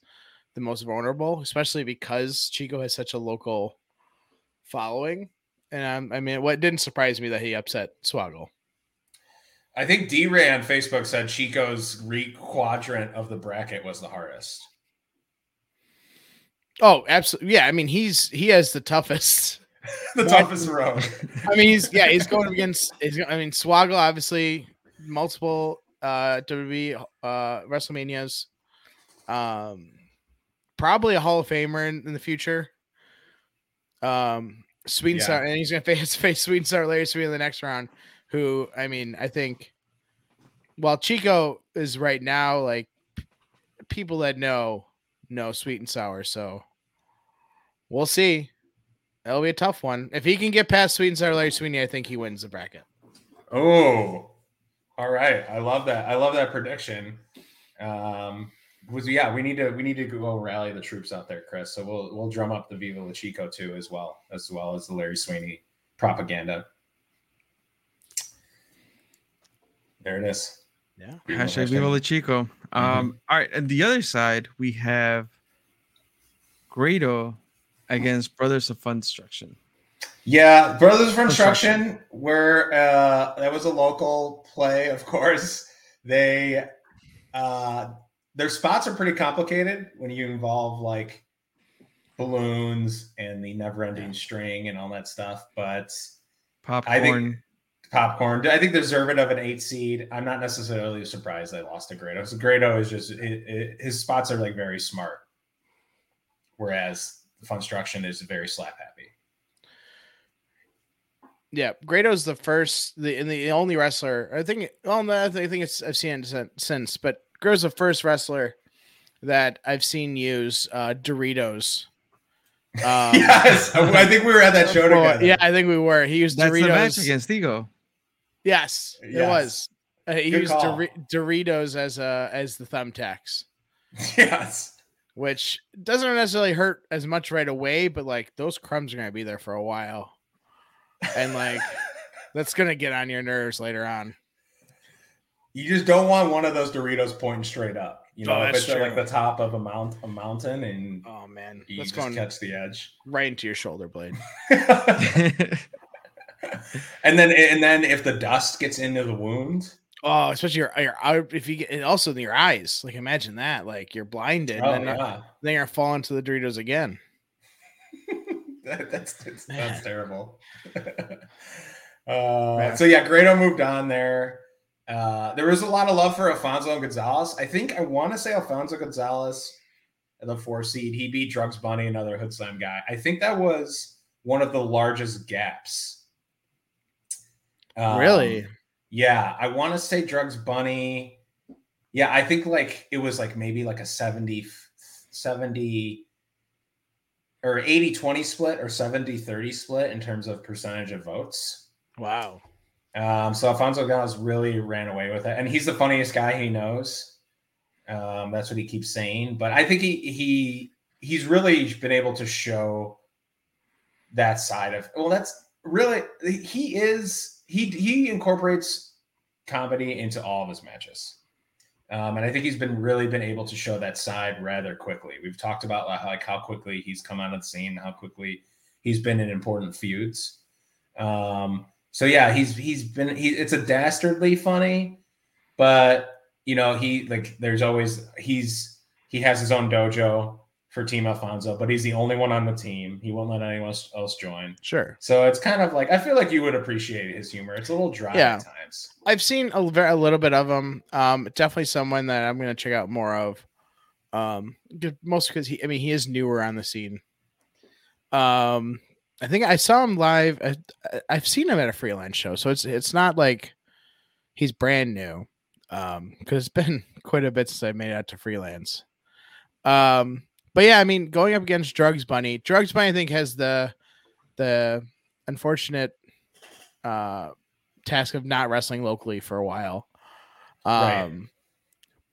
the most vulnerable, especially because Chico has such a local following. And um, I mean, what didn't surprise me that he upset Swoggle. I think D Ray on Facebook said Chico's re quadrant of the bracket was the hardest. Oh, absolutely. Yeah, I mean, he's he has the toughest. the toughest road. I mean, he's yeah, he's going against. He's, I mean, Swoggle obviously multiple uh WWE uh WrestleManias. Um, probably a Hall of Famer in, in the future. Um, Sweet and Yeah. Sour, and he's gonna face face Sweet and Sour Larry Sweet in the next round. Who I mean, I think. While Chico is right now, like people that know know Sweet and Sour, so we'll see. That'll be a tough one. If he can get past Sweet and Sour Larry Sweeney, I think he wins the bracket. Oh, all right. I love that. I love that prediction. Um, was yeah, we need to we need to go rally the troops out there, Chris. So we'll we'll drum up the Viva La Chico too, as well as well as the Larry Sweeney propaganda. There it is. Yeah. Viva- Hashtag Viva La Chico. Mm-hmm. Um, all right, and the other side we have Grado against Brothers of Funstruction. Yeah, Brothers of. Instruction were uh that was a local play, of course. They uh their spots are pretty complicated when you involve like balloons and the never-ending string and all that stuff. But Popcorn. popcorn, I think deserving of an eight seed. I'm not necessarily surprised they lost to Grado. So Grado is just it, it, his spots are like very smart, whereas Funstruction is very slap happy. Yeah, Grado's the first, the and the only wrestler. I think. Well, no, I think it's I've seen it since, but Grado's the first wrestler that I've seen use uh, Doritos. Um, yes, I think we were at that show well, together. yeah, I think we were. He used That's the match Doritos. against Ego. Yes, it Yes. was. Uh, he Good used call. Dori- Doritos as a as the thumbtacks, yes. Which doesn't necessarily hurt as much right away, but like those crumbs are gonna be there for a while, and like that's gonna get on your nerves later on. You just don't want one of those Doritos pointing straight up. You oh, know, Oh, if it's at like the top of a mount a mountain and Oh man, you that's just going catch the edge. right into your shoulder blade. and then and then if the dust gets into the wound, Oh, especially your your eye- if you get and also your eyes. Like imagine that. Like you're blinded, oh and then, yeah, then you're falling to the Doritos again. that, that's that's, that's terrible. uh, So yeah, Grado moved on there. Uh, there was a lot of love for Alfonso and Gonzalez. I think I want to say Alfonso Gonzalez the four seed. He beat Drugs Bunny, another Hood Slam guy. I think that was one of the largest gaps. Um, really? Yeah, I want to say Drugs Bunny. Yeah, I think like it was like maybe like a 70 70 or 80 20 split or 70 30 split in terms of percentage of votes. Wow. Um, so Alfonso Gonzalez really ran away with it, and he's the funniest guy he knows. Um, that's what he keeps saying. But I think he he he's really been able to show that side of well, that's really he is he he incorporates comedy into all of his matches. Um, and I think he's been really been able to show that side rather quickly. We've talked about like, how quickly he's come out of the scene, how quickly he's been in important feuds. Um, so yeah, he's he's been he. It's a dastardly funny, but you know he like there's always he's he has his own dojo for Team Alfonso, but he's the only one on the team. He won't let anyone else, join. Sure. So it's kind of like I feel like you would appreciate his humor. It's a little dry Yeah. at times. I've seen a, a little bit of him. Um, definitely someone that I'm going to check out more of. Um, because he, I mean, he is newer on the scene. Um, I think I saw him live. I- I've seen him at a freelance show, so it's it's not like he's brand new. Um, because it's been quite a bit since I made it out to freelance. Um, but yeah, I mean, going up against Drugs Bunny, Drugs Bunny, I think has the the unfortunate uh task of not wrestling locally for a while. Um, Right.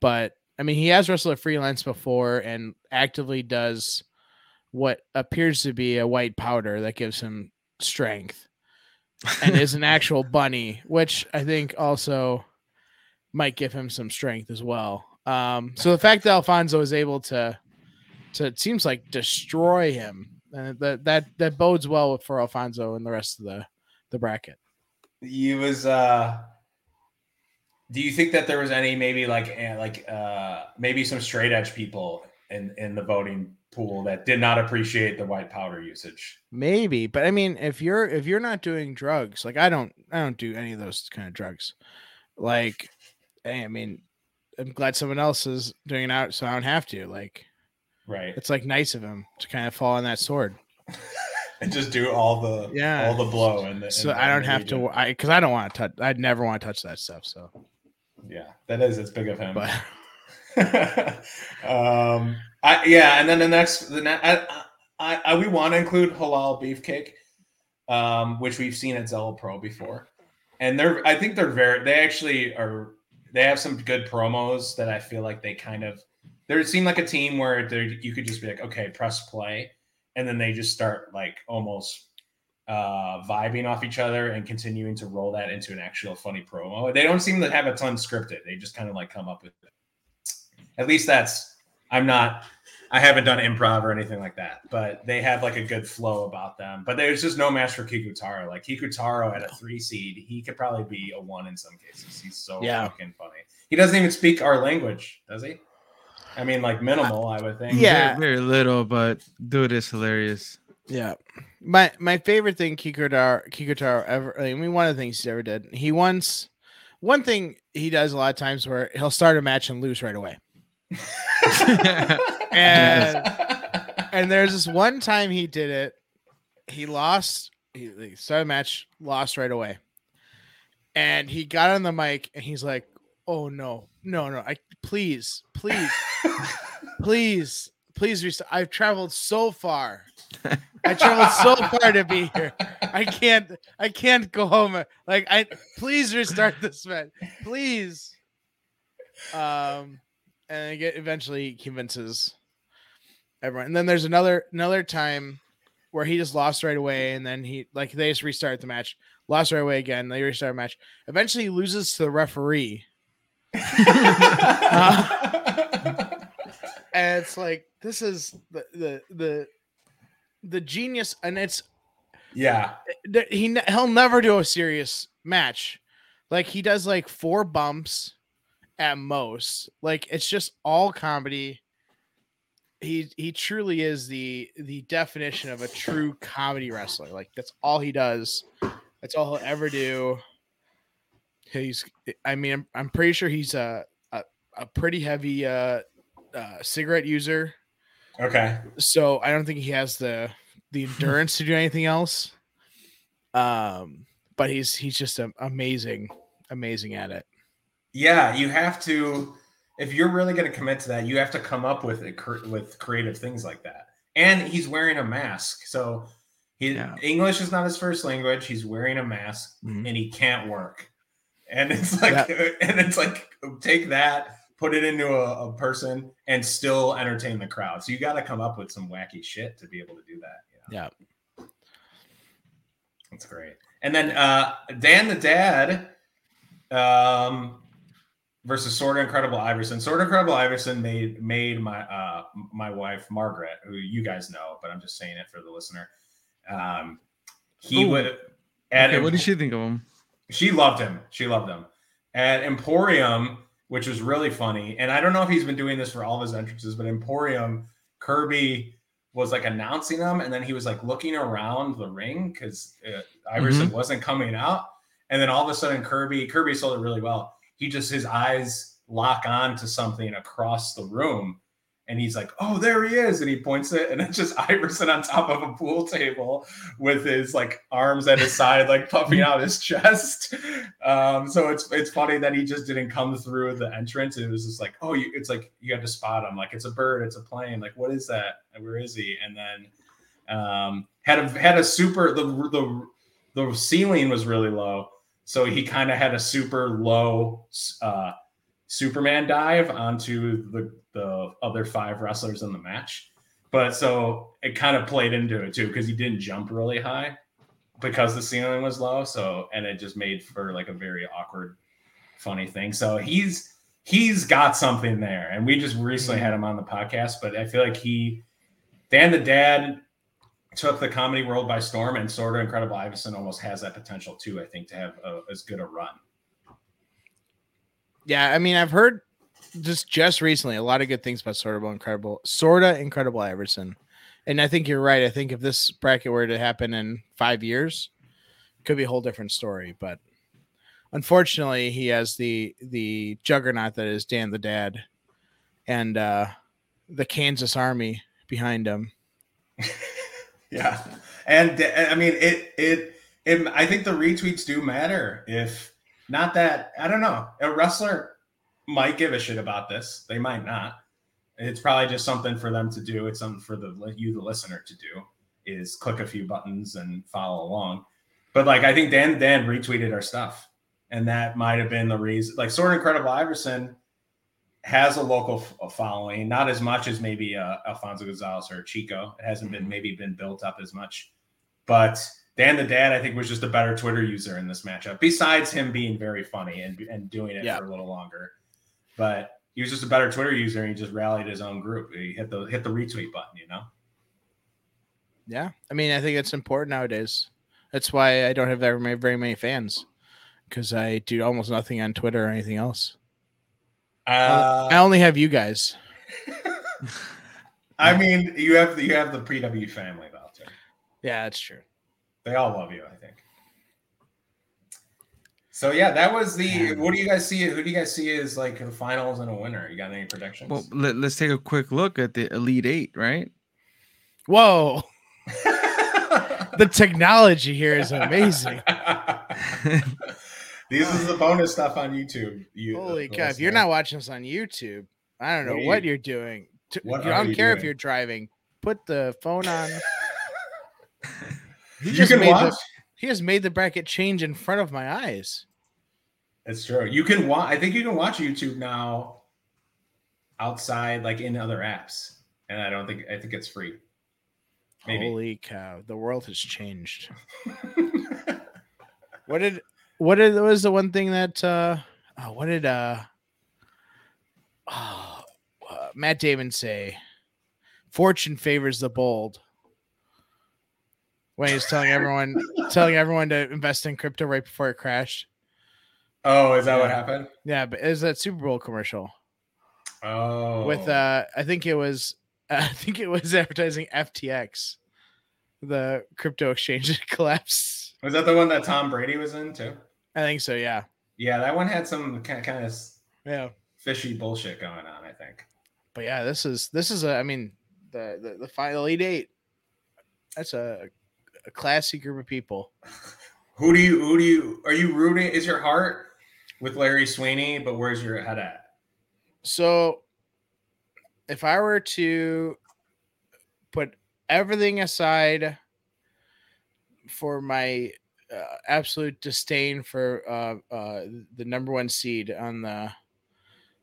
but I mean, he has wrestled at freelance before and actively does what appears to be a white powder that gives him strength and is an actual bunny, which I think also might give him some strength as well. Um, so the fact that Alfonso is able to, to it seems like destroy him, and that that that bodes well for Alfonso and the rest of the the bracket. He was. uh Do you think that there was any maybe like eh, like uh maybe some straight edge people in in the voting pool that did not appreciate the white powder usage? Maybe, but I mean, if you're if you're not doing drugs, like I don't, I don't do any of those kind of drugs. Like, hey, I mean, I'm glad someone else is doing it out, so I don't have to. Like, Right. it's like nice of him to kind of fall on that sword, and just do all the Yeah. all the blow and the, so and- I don't have to. I because I don't want to touch. I'd never want to touch that stuff. So, Yeah, that is it's big of him. but um, I yeah, and then the next the ne- I, I, I we want to include halal beefcake, um, which we've seen at Zelo Pro before, and they're I think they're very they actually are they have some good promos that I feel like they kind of they seem like a team where they you could just be like okay press play, and then they just start like almost uh vibing off each other and continuing to roll that into an actual funny promo. They don't seem to have a ton scripted. They just kind of like come up with it. At least that's I'm not I haven't done improv or anything like that, but they have like a good flow about them. But there's just no match for Kikutaro. Like Kikutaro at a three seed, he could probably be a one in some cases. He's so Yeah. fucking funny. He doesn't even speak our language, does he? I mean, like minimal, I would think. Yeah. very, very little, but dude is hilarious. Yeah. My my favorite thing Kikutaro Kikutaro ever I mean one of the things he's ever did. He once one thing he does a lot of times where he'll start a match and lose right away. And and there's this one time he did it. He lost. He, he started a match, lost right away, and he got on the mic and he's like, "Oh no, no, no! I please, please, please, please restart. I've traveled so far. I traveled so far to be here. I can't, I can't go home. Like, I please restart this match, please." Um, and again, eventually he convinces everyone. And then there's another another time where he just lost right away, and then he like they just restart the match, lost right away again. They restart the match. Eventually, he loses to the referee, and it's like this is the the the the genius, and it's yeah. He he'll never do a serious match. Like he does like four bumps at most. Like it's just all comedy. He he truly is the the definition of a true comedy wrestler. Like that's all he does. That's all he'll ever do. He's I mean I'm, I'm pretty sure he's a a, a pretty heavy uh, uh cigarette user. Okay. So I don't think he has the the endurance to do anything else. Um, but he's he's just a, amazing, amazing at it. Yeah, you have to. If you're really going to commit to that, you have to come up with it cr- with creative things like that. And he's wearing a mask, so he Yeah. English is not his first language. He's wearing a mask, Mhm. and he can't work. And it's like, and it's like, take that, put it into a, a person, and still entertain the crowd. So you got to come up with some wacky shit to be able to do that. you know? Yeah. That's great. And then uh Dan the Dad um versus Sorta Incredible Iverson. Sorta Incredible Iverson made made my uh my wife Margaret, who you guys know, but I'm just saying it for the listener. Um he Ooh. would at Okay, what did she think of him? She loved him. She loved him. At Emporium, which was really funny, and I don't know if he's been doing this for all of his entrances, but Emporium, Kirby was like announcing them, and then he was like looking around the ring because uh, Iverson wasn't coming out, and then all of a sudden Kirby, Kirby sold it really well. He just his eyes lock on to something across the room, and he's like, "Oh, there he is!" And he points it, and it's just Iverson on top of a pool table with his like arms at his side, like puffing out his chest. Um, so it's it's funny that he just didn't come through the entrance. It was just like, oh, you, it's like you had to spot him. Like it's a bird, it's a plane. Like what is that? Where is he? And then um, had a had a super the the the ceiling was really low, so he kind of had a super low uh, Superman dive onto the the other five wrestlers in the match. But so it kind of played into it too because he didn't jump really high because the ceiling was low. So and it just made for like a very awkward, funny thing. So he's he's got something there, and we just recently mm-hmm. had him on the podcast. But I feel like he Dan the Dad took the comedy world by storm, and Sorta Incredible Iverson almost has that potential too. I think to have a, as good a run. Yeah, I mean, I've heard just just recently a lot of good things about Sorta Incredible, Sorta Incredible Iverson, and I think you're right. I think if this bracket were to happen in five years, it could be a whole different story. But unfortunately, he has the the juggernaut that is Dan the Dad, and uh, the Kansas Army behind him. Yeah, and I mean it, it. It. I think the retweets do matter. If not that, I don't know. A wrestler might give a shit about this. They might not. It's probably just something for them to do. It's something for the you, the listener, to do. Is click a few buttons and follow along. But like, I think Dan Dan retweeted our stuff, and that might have been the reason. Like, of incredible. Iverson has a local following, not as much as maybe uh, Alfonso Gonzalez or Chico. It hasn't been maybe been built up as much, but Dan the Dad, I think, was just a better Twitter user in this matchup. Besides him being very funny and and doing it Yeah. for a little longer, but he was just a better Twitter user and he just rallied his own group. He hit the hit the retweet button, you know. Yeah, I mean, I think it's important nowadays. That's why I don't have very many, very many fans because I do almost nothing on Twitter or anything else. Uh, I only have you guys. I mean, you have the, you have the PW family. Too. Yeah, that's true. They all love you, I think. So yeah, that was the. What do you guys see? Who do you guys see as like the finals and a winner? You got any predictions? Well, let, us take a quick look at the Elite Eight, right? Whoa, the technology here is amazing. this is the bonus stuff on YouTube. You, Holy cow! If you're not watching this on YouTube, I don't know what, what you, are doing. What I don't care doing? if you're driving. Put the phone on. he you can watch. The, he has made the bracket change in front of my eyes. That's true. You can watch. I think you can watch YouTube now outside, like in other apps, and I don't think I think it's free. Maybe. Holy cow! The world has changed. what did what did what was the one thing that uh oh, what did uh, oh, uh Matt Damon say? Fortune favors the bold when he's telling everyone telling everyone to invest in crypto right before it crashed. Oh, is that yeah. what happened? Yeah, but it was that Super Bowl commercial. Oh, with uh, I think it was I think it was advertising FTX, the crypto exchange that collapsed. Was that the one that Tom Brady was in too? I think so. Yeah. Yeah, that one had some kind of, kind of yeah fishy bullshit going on. I think. But yeah, this is this is a. I mean, the the, the final elite eight. That's a a classy group of people. Who do you who do you are you rooting? Is your heart with Larry Sweeney, but where's your head at? So if I were to put everything aside for my uh, absolute disdain for uh, uh, the number one seed on the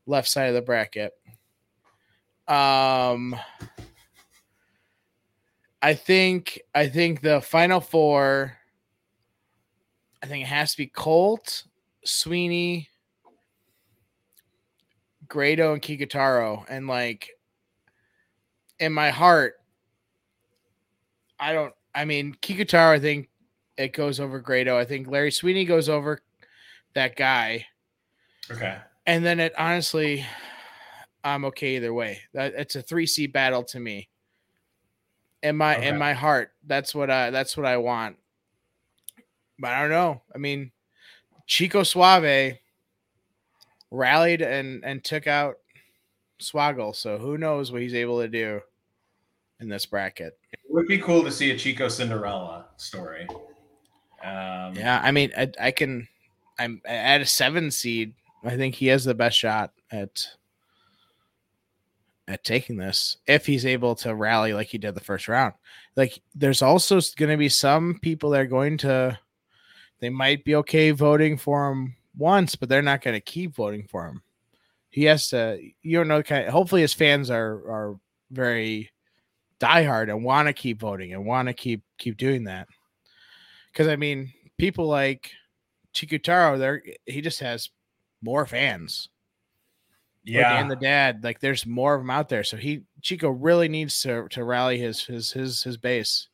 left side of the bracket. Um, I think I think the final four. I think it has to be Colt, Sweeney, Grado, and Kikutaro. And like in my heart, I don't I mean Kikutaro, I think it goes over Grado. I think Larry Sweeney goes over that guy. Okay. And then it honestly, I'm okay either way. That it's a three C battle to me in my okay. in my heart. That's what I that's what I want. But I don't know. I mean, Chico Suave rallied and and took out Swoggle, so who knows what he's able to do in this bracket. It would be cool to see a Chico Cinderella story. Um, yeah, I mean, I, I can. I'm at a seven seed. I think he has the best shot at at taking this if he's able to rally like he did the first round. Like there's also going to be some people that are going to they might be okay voting for him once, but they're not going to keep voting for him. He has to you don't know kind of, hopefully his fans are are very diehard and want to keep voting and want to keep keep doing that. Cuz I mean, people like Kikutaro there he just has more fans yeah, and the dad. Like there's more of them out there. So he Chico really needs to to rally his his his his base,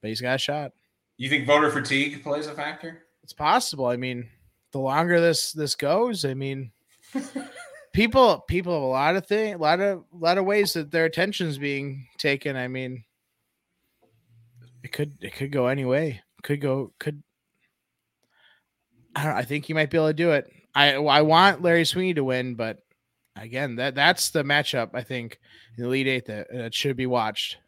but he's got a shot. You think voter fatigue plays a factor? It's possible. I mean, the longer this this goes, I mean, people people have a lot of thing, a lot of a lot of ways that their attention's being taken. I mean, it could it could go any way. Could go could. I don't. I think he might be able to do it. I I want Larry Sweeney to win, but again, that that's the matchup I think in the Elite Eight that, that should be watched.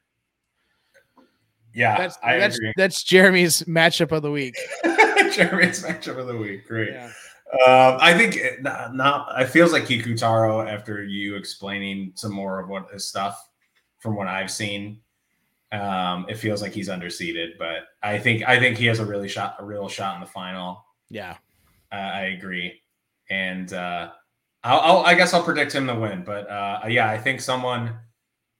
Yeah, that's that's, agree. that's Jeremy's matchup of the week. Jeremy's matchup of the week. Great. Yeah. Um, I think now it feels like Kikutaro after you explaining some more of what his stuff from what I've seen. Um, it feels like he's underseeded, but I think I think he has a really shot a real shot in the final. Yeah, uh, I agree, and uh, I'll, I'll, i guess I'll predict him to win, but uh, yeah, I think someone,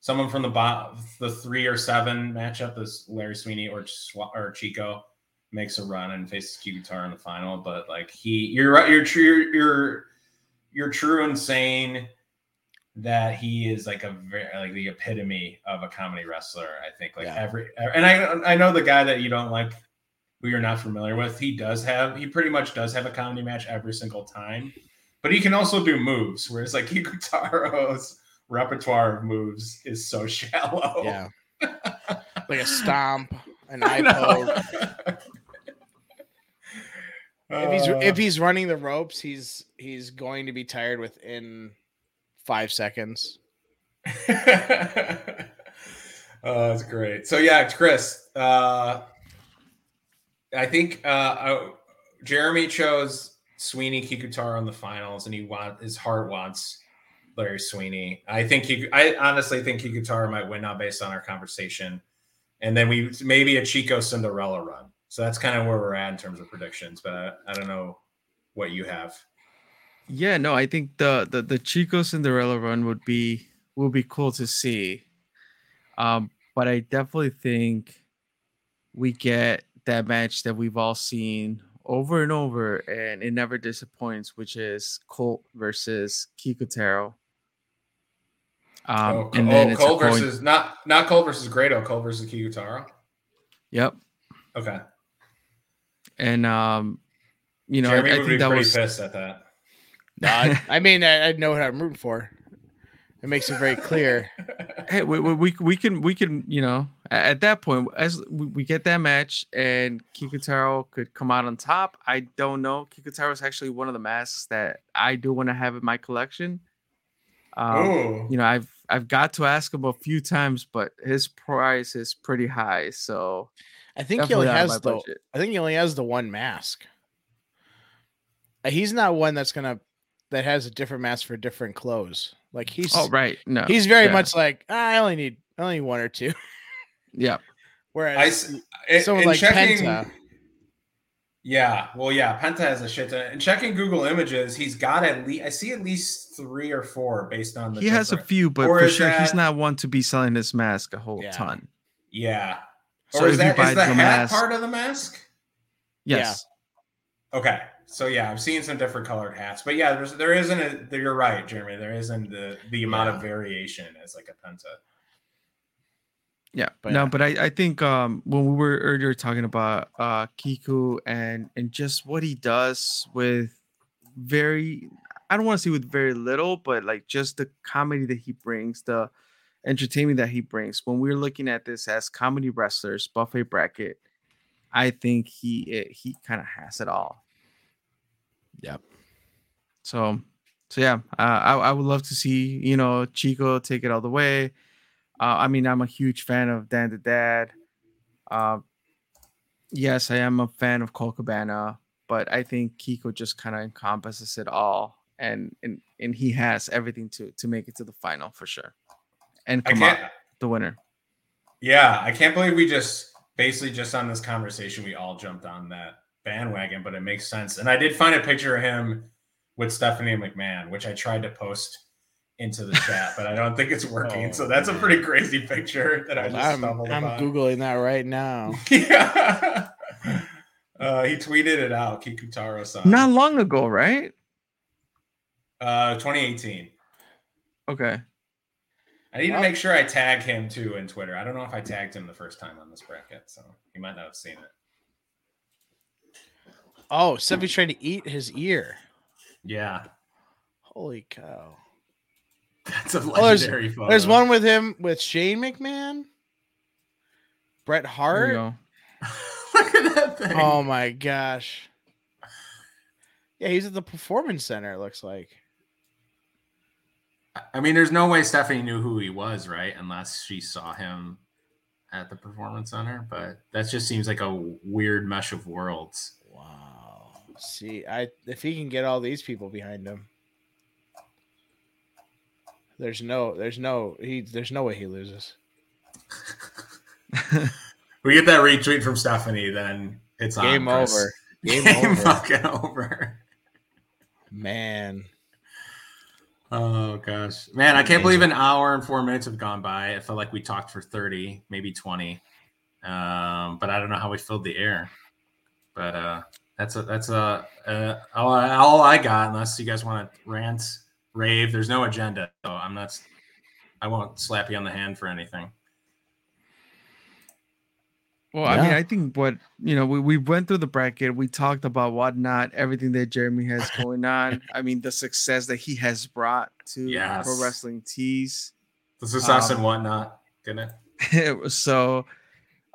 someone from the bot, the three or seven matchup, this Larry Sweeney or or Chico, makes a run and faces Guitar in the final. But like he, you're right, you're true, you're you're true in saying that he is like a very like the epitome of a comedy wrestler. I think like yeah. every and I I know the guy that you don't like who you're not familiar with, he does have he pretty much does have a comedy match every single time but he can also do moves. Whereas like Kikutaro's repertoire of moves is so shallow. Yeah. like a stomp, an I eye poke. If he's Uh, if he's running the ropes, he's he's going to be tired within five seconds. oh, that's great. So yeah, Chris. Uh, I think uh, uh, Jeremy chose Sweeney Kikutaro in the finals, and he want his heart wants Larry Sweeney. I think he. I honestly think Kikutaro might win now based on our conversation, and then we maybe a Chico Cinderella run. So that's kind of where we're at in terms of predictions. But I, I don't know what you have. Yeah, no, I think the the the Chico Cinderella run would be would be cool to see. Um, but I definitely think we get that match that we've all seen over and over, and it never disappoints, which is Colt versus Kikutaro. Um, oh, and oh, then it's a Cole coin- versus not not Colt versus Grado. Colt versus Kikutaro. Yep, Okay. and um, you know, Jeremy I, I think that was pissed at that. No, I, I mean, I, I know what I'm rooting for. It makes it very clear. hey, we, we, we we can we can you know a- at that point as we, we get that match and Kikutaro could come out on top. I don't know. Kikutaro is actually one of the masks that I do want to have in my collection. Um, Ooh. you know, I've I've got to ask him a few times, but his price is pretty high. So I think he only definitely out of has the. budget. I think he only has the one mask. Uh, He's not one that's gonna that has a different mask for different clothes. Like he's Oh right, no, he's very yeah. much like "Ah, I only need I only need one or two. yeah. I Whereas s- in- eh, someone in like checking- Penta, Yeah, well, yeah, Penta has a shit ton. And checking Google Images, he's got at least I see at least three or four based on the. He has a few, but Or for is sure he's not one to be selling this mask a whole Yeah. ton. Yeah. So or is you that the, the hat mask- part of the mask? Yes. Okay, so yeah, I'm seeing some different colored hats, but yeah, there's there isn't a. You're right, Jeremy. There isn't the the amount of variation as like a Penta. Yeah, But no, yeah. but I, I think um when we were earlier talking about uh Kiku and and just what he does with very I don't want to say with very little, but like just the comedy that he brings, the entertainment that he brings. When we're looking at this as comedy wrestlers, buffet bracket, I think he it, he kind of has it all. Yep. So so yeah, uh, I I would love to see you know Chico take it all the way. Uh, I mean, I'm a huge fan of Dan the Dad. Uh, yes, I am a fan of Colt Cabana, but I think Kiko just kind of encompasses it all, and and and he has everything to to make it to the final for sure, and come out the winner. Yeah, I can't believe we just basically just on this conversation we all jumped on that bandwagon, but it makes sense. And I did find a picture of him with Stephanie McMahon, which I tried to post into the chat, but I don't think it's working. Oh, so that's a pretty crazy picture that I just I'm, stumbled I'm upon. googling that right now. yeah. Uh, he tweeted it out, Kikutaro san. Not long ago, right? Uh, 2018. Okay. I need to make sure I tag him too in Twitter. I don't know if I tagged him the first time on this bracket, so he might not have seen it. Oh, somebody's trying to eat his ear. Yeah, Holy cow! That's a there's- photo. There's one with him with Shane McMahon, Bret There Hart. Look at that thing. Oh my gosh! Yeah, he's at the performance center. It looks like. I mean, there's no way Stephanie knew who he was, right? Unless she saw him at the performance center. But that just seems like a weird mesh of worlds. Wow. See, I if he can get all these people behind him, there's no, there's no, he, there's no way he loses. we get that retweet from Stephanie, then it's on. Game Chris. over. Game, Game over. fucking over. Man. Oh gosh, man! I can't believe an hour and four minutes have gone by. It felt like we talked for thirty, maybe twenty. Um, but I don't know how we filled the air. But uh, that's a that's a uh, all, all I got. Unless you guys want to rant, rave. There's no agenda, so I'm not. I won't slap you on the hand for anything. Well, I mean, I think what you know, we, we went through the bracket, we talked about whatnot, everything that Jeremy has going on. I mean, the success that he has brought to Yes. pro wrestling tees. The success Um, and whatnot, didn't it? so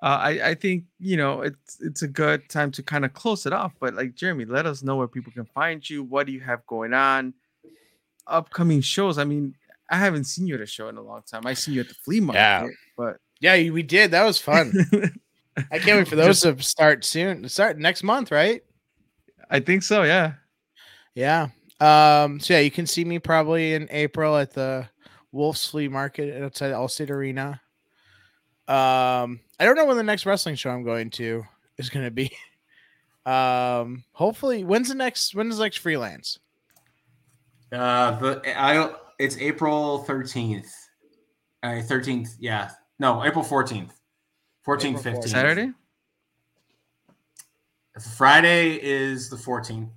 uh, I, I think you know it's it's a good time to kind of close it off. But like Jeremy, let us know where people can find you. What do you have going on? Upcoming shows. I mean, I haven't seen you at a show in a long time. I seen you at the flea market, Yeah. but Yeah, we did. That was fun. I can't wait for those to start soon. Start next month, right? I think so. Yeah. Yeah. Um, so yeah, you can see me probably in April at the Wolff's Flea Market outside Allstate Arena. Um, I don't know when the next wrestling show I'm going to is gonna be. Um, hopefully, when's the next when's the next freelance? Uh, but I it's April thirteenth. Uh, thirteenth, yeah. No, April fourteenth. Fourteenth, April fifteenth. Saturday. Friday is the fourteenth,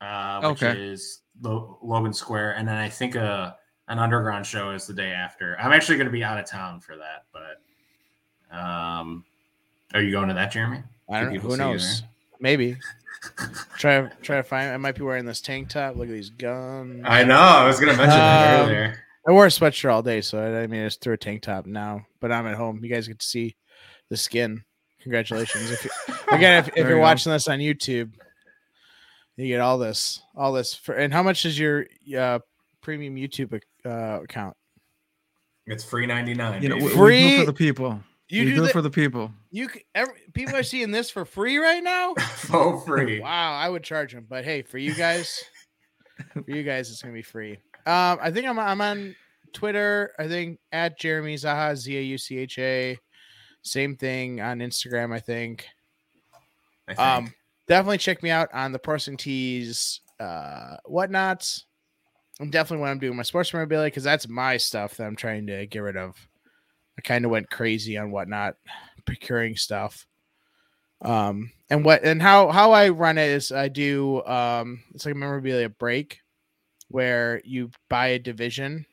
uh, which Okay. is Lo- Logan Square, and then I think a an underground show is the day after. I'm actually going to be out of town for that, but um, are you going to that, Jeremy? I don't know. Who knows? Maybe. Try try to find. I might be wearing this tank top. Look at these guns. I know. I was going to mention that Um, earlier. I wore a sweatshirt all day, so I, I mean, I just threw a tank top now. But I'm at home. You guys get to see the skin. Congratulations! If you, again, if, if you're you go. watching this on YouTube, you get all this, all this. For and how much is your uh, premium YouTube uh, account? It's free ninety nine. You know, we, we Free- for the people. You we do do it that- for the people. You every, people are seeing this for free right now. for free. Wow, I would charge them, but hey, for you guys, for you guys, it's gonna be free. Um, I think I'm I'm on Twitter. I think at Jeremy Zaucha Z A U C H A. Same thing on Instagram. I think. I think. Um, definitely check me out on the Parsing Tees, uh, whatnots. I'm definitely when I'm doing my sports memorabilia because that's my stuff that I'm trying to get rid of. I kind of went crazy on whatnot, procuring stuff. Um, and what and how how I run it is I do um, it's like a memorabilia break where you buy a division,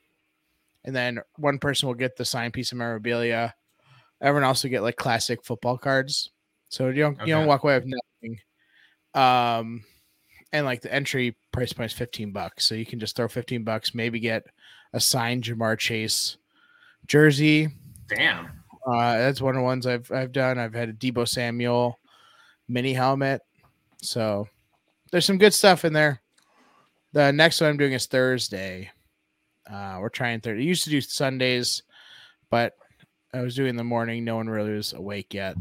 and then one person will get the signed piece of memorabilia. Everyone else will get like classic football cards. So you don't you don't walk away with nothing. Um, and like the entry price point is 15 bucks. So you can just throw 15 bucks, maybe get a signed Ja'Marr Chase jersey. Damn. Uh, that's one of the ones I've I've done. I've had a Deebo Samuel mini helmet. So there's some good stuff in there. The next one I'm doing is Thursday. Uh, we're trying Thursday. Used to do Sundays, but I was doing the morning. No one really was awake yet.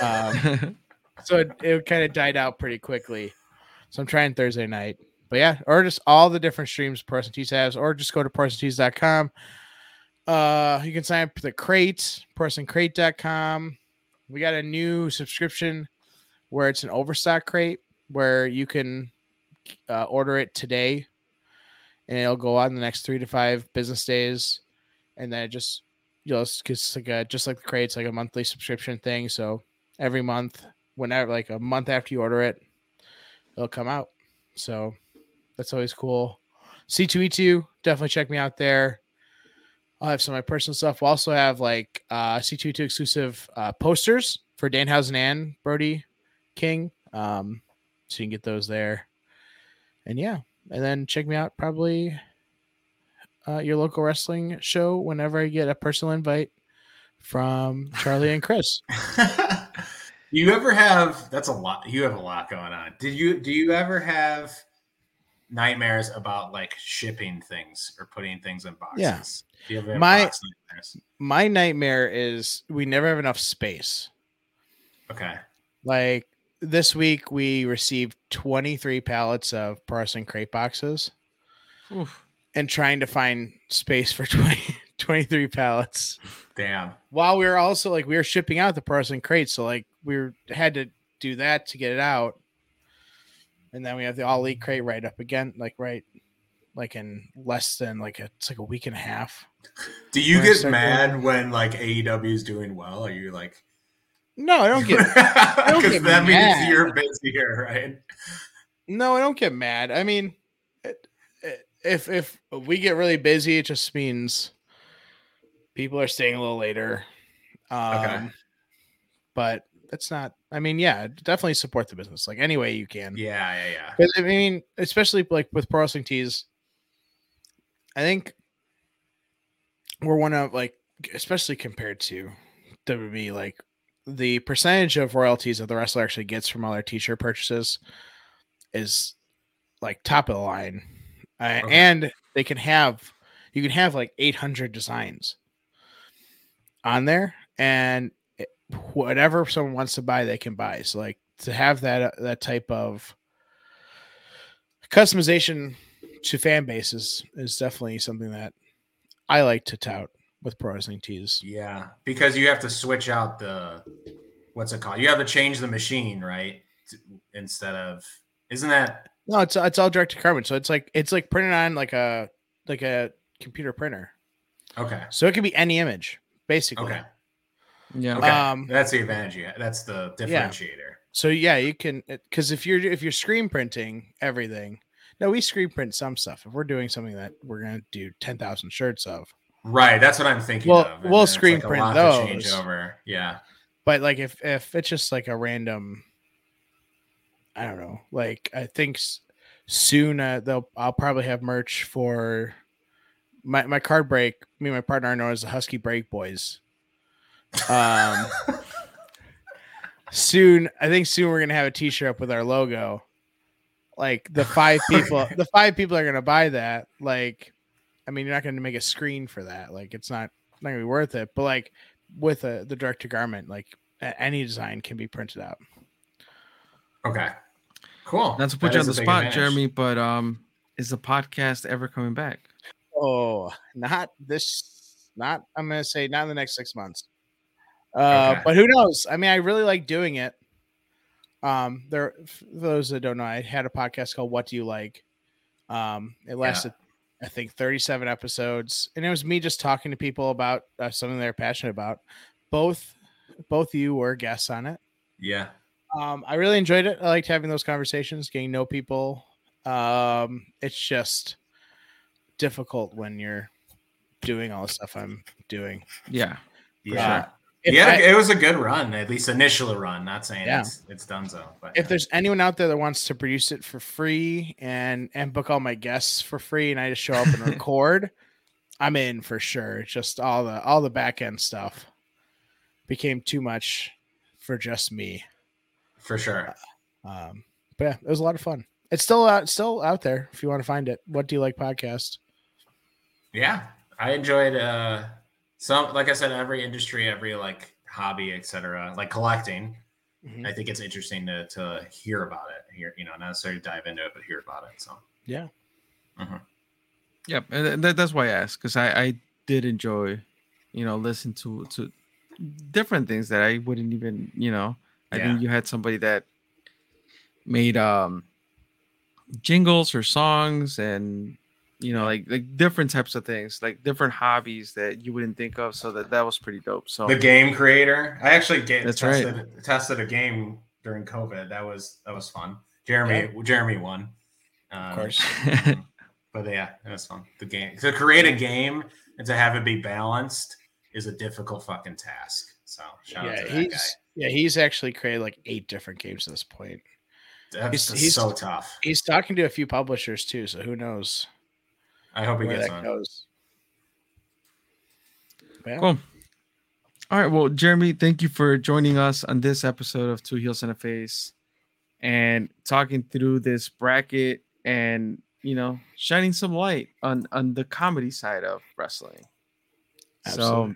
Um, so it, it kind of died out pretty quickly. So I'm trying Thursday night. But yeah, or just all the different streams Person Tees has, or just go to persontees.com. Uh, you can sign up for the crate, personcrate.com. We got a new subscription where it's an overstock crate where you can uh, order it today and it'll go out in the next three to five business days. And then it just, you like a, just like the crates, like a monthly subscription thing. So every month, whenever, like a month after you order it, it'll come out. So that's always cool. C2E2, definitely check me out there. I'll have some of my personal stuff. We'll also have like uh, C2E2 exclusive uh, posters for Danhausen and Brody King. Um, so you can get those there. And yeah, and then check me out probably uh, your local wrestling show whenever I get a personal invite from Charlie and Chris. you ever have that's a lot you have a lot going on did you do you ever have nightmares about like shipping things or putting things in boxes Yeah. do you have My- box nightmares? My nightmare is we never have enough space. okay Like this week, we received 23 pallets of Parson crate boxes Oof. and trying to find space for 20, 23 pallets damn while we were also like, we were shipping out the Parson crate. So, like, we were, had to do that to get it out. And then we have the all elite crate right up again, like, right, like in less than like a, it's like a week and a half. do you get mad when like aew is doing well are you like No, I don't get, because get that means you're busier right No, I don't get mad. I mean, it, it, if if we get really busy, it just means people are staying a little later. Um, Okay. but that's not. I mean, yeah, definitely support the business like any way you can. Yeah, yeah, yeah. 'Cause, I mean, especially like with pro wrestling tees, I think we're one of like, especially compared to WB, like the percentage of royalties that the wrestler actually gets from all their t-shirt purchases is like top of the line, uh, Okay. and they can have you can have like 800 designs on there, and whatever someone wants to buy, they can buy. So like to have that uh, that type of customization to fan bases is definitely something that I like to tout with pro wrestling tees. Yeah, because you have to switch out the what's it called? You have to change the machine, right? Instead of isn't that No, it's it's all direct to garment, so it's like it's like printed on like a like a computer printer, okay? so it can be any image basically. Okay, Yeah. okay. Um, that's the advantage. Yeah, that's the Yeah. differentiator. So yeah, you can because if you're if you're screen printing everything, no, we screen print some stuff. If we're doing something that we're gonna do ten thousand shirts of, Right, that's what I'm thinking. Well, of. and we'll screen a print lot to change those. over. Yeah, but like if if it's just like a random, I don't know. Like I think soon uh, they'll I'll probably have merch for my my card break. Me and my partner are known as the Husky Break Boys. Um, soon I think soon we're gonna have a T-shirt up with our logo. Like the five people, the five people are gonna buy that. Like, I mean, you're not gonna make a screen for that. Like, it's not not gonna be worth it. But like with a, the direct to garment, like any design can be printed out. Okay. Cool. Not to put That you on the spot, advantage. Jeremy, but um, is the podcast ever coming back? Oh, not this. Not I'm gonna say not in the next six months. Uh, Okay. but who knows? I mean, I really like doing it. Um, there for those that don't know, I had a podcast called "What Do You Like." Um, it lasted, I think, 37 episodes, and it was me just talking to people about uh, something they're passionate about. Both, both you were guests on it. Yeah. Um, I really enjoyed it. I liked having those conversations, getting to know people. Um, it's just difficult when you're doing all the stuff I'm doing. Yeah. Yeah. If yeah, I- it was a good run, at least initial run. Not saying Yeah. it's it's done so, but if there's anyone out there that wants to produce it for free and and book all my guests for free, and I just show up and record, I'm in for sure. Just all the all the back end stuff became too much for just me. for sure. Um, but yeah, it was a lot of fun. It's still out, still out there if you want to find it. What do you like podcast? Yeah, I enjoyed uh some like I said, every industry, every like hobby, etc. Like collecting. Mhm. I think it's interesting to to hear about it. Here, you know, not necessarily dive into it, but hear about it. So Yeah. Yep. And that, that's why I asked because I, I did enjoy, you know, listen to to different things that I wouldn't even, you know, I Yeah. think you had somebody that made um jingles or songs and you know like like different types of things like different hobbies that you wouldn't think of so that that was pretty dope so the game creator. I actually get That's right. tested tested a game during COVID. That was that was fun. Jeremy Jeremy won. Um, Of course. but yeah, it was fun. The game to create a game and to have it be balanced is a difficult fucking task. So shout out yeah, to that guy. he's yeah, he's actually created like eight different games at this point. That's he's- he's- so tough. He's talking to a few publishers too, so who knows I hope he gets that on. goes. Yeah. Cool. All right. Well, Jeremy, thank you for joining us on this episode of Two Heels and a Face and talking through this bracket and, you know, shining some light on on the comedy side of wrestling. Absolutely.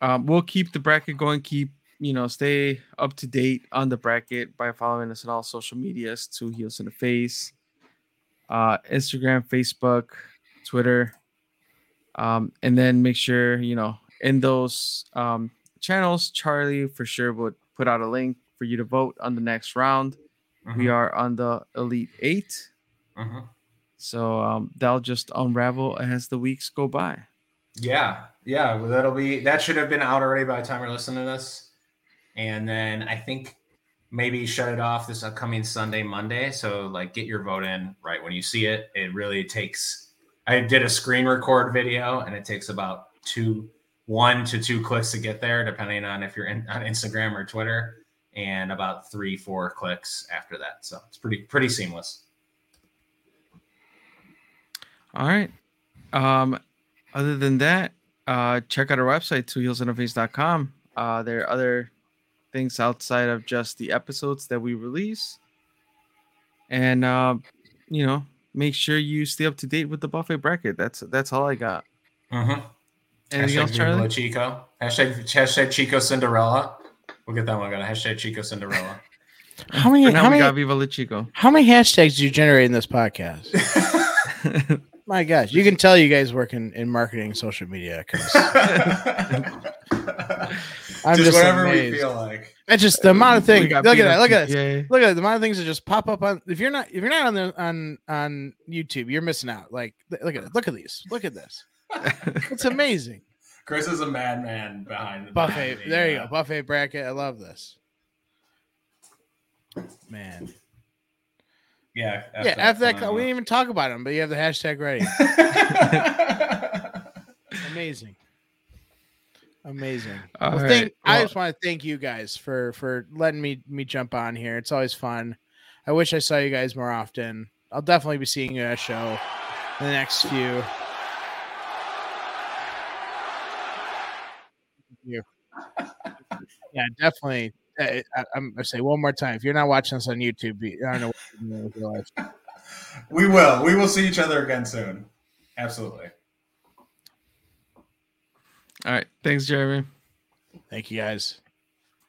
So um, we'll keep the bracket going, keep, you know, stay up to date on the bracket by following us on all social medias, Two Heels and a Face, uh, Instagram, Facebook, Twitter. Um, and then make sure, you know, in those um, channels, Charlie for sure would put out a link for you to vote on the next round. We Mhm, are on the Elite Eight. mhm. So um, that'll just unravel as the weeks go by. Yeah, yeah. Well, that'll be that should have been out already by the time you're listening to this. And then I think maybe shut it off this upcoming Sunday, Monday. So like get your vote in right when you see it. It really takes I did a screen record video and it takes about two one to two clicks to get there, depending on if you're in, on Instagram or Twitter, and about three, four clicks after that. So it's pretty pretty seamless. All right. Um, other than that, uh, check out our website, twoheelsandaface.com. Uh, there are other things outside of just the episodes that we release. And uh, you know, make sure you stay up to date with the buffet bracket. That's that's all I got. Mm-hmm. Anything hashtag else, Viva La Charlie? Chico. Hashtag hashtag Chico Cinderella. We'll get that one. Got a hashtag Chico Cinderella. How many how we many got Viva La Chico. how many hashtags do you generate in this podcast? My gosh, you can tell you guys work in, in marketing social media because I'm just just, whatever amazed. we feel like. It's just the amount of things. Look at that. Look at this. Look at the amount of things that just pop up on. If you're not if you're not on the on on YouTube, you're missing out. Like look at it. Look at these. Look at this. It's amazing. Chris is a madman behind the Buffet. behind the, There you uh, go. Buffet bracket. I love this. Man. Yeah. F yeah. that. After that, Uh, we didn't even talk about him, but you have the hashtag ready. Amazing. Amazing. Well, right, thank, I just want to thank you guys for for letting me me jump on here. It's always fun. I wish I saw you guys more often. I'll definitely be seeing you at a show in the next few. You. Yeah, definitely. I, I, I'm gonna say one more time. If you're not watching us on YouTube, I don't know what you're doing with your life. we will. We will see each other again soon. Absolutely. All right. Thanks, Jeremy. Thank you guys.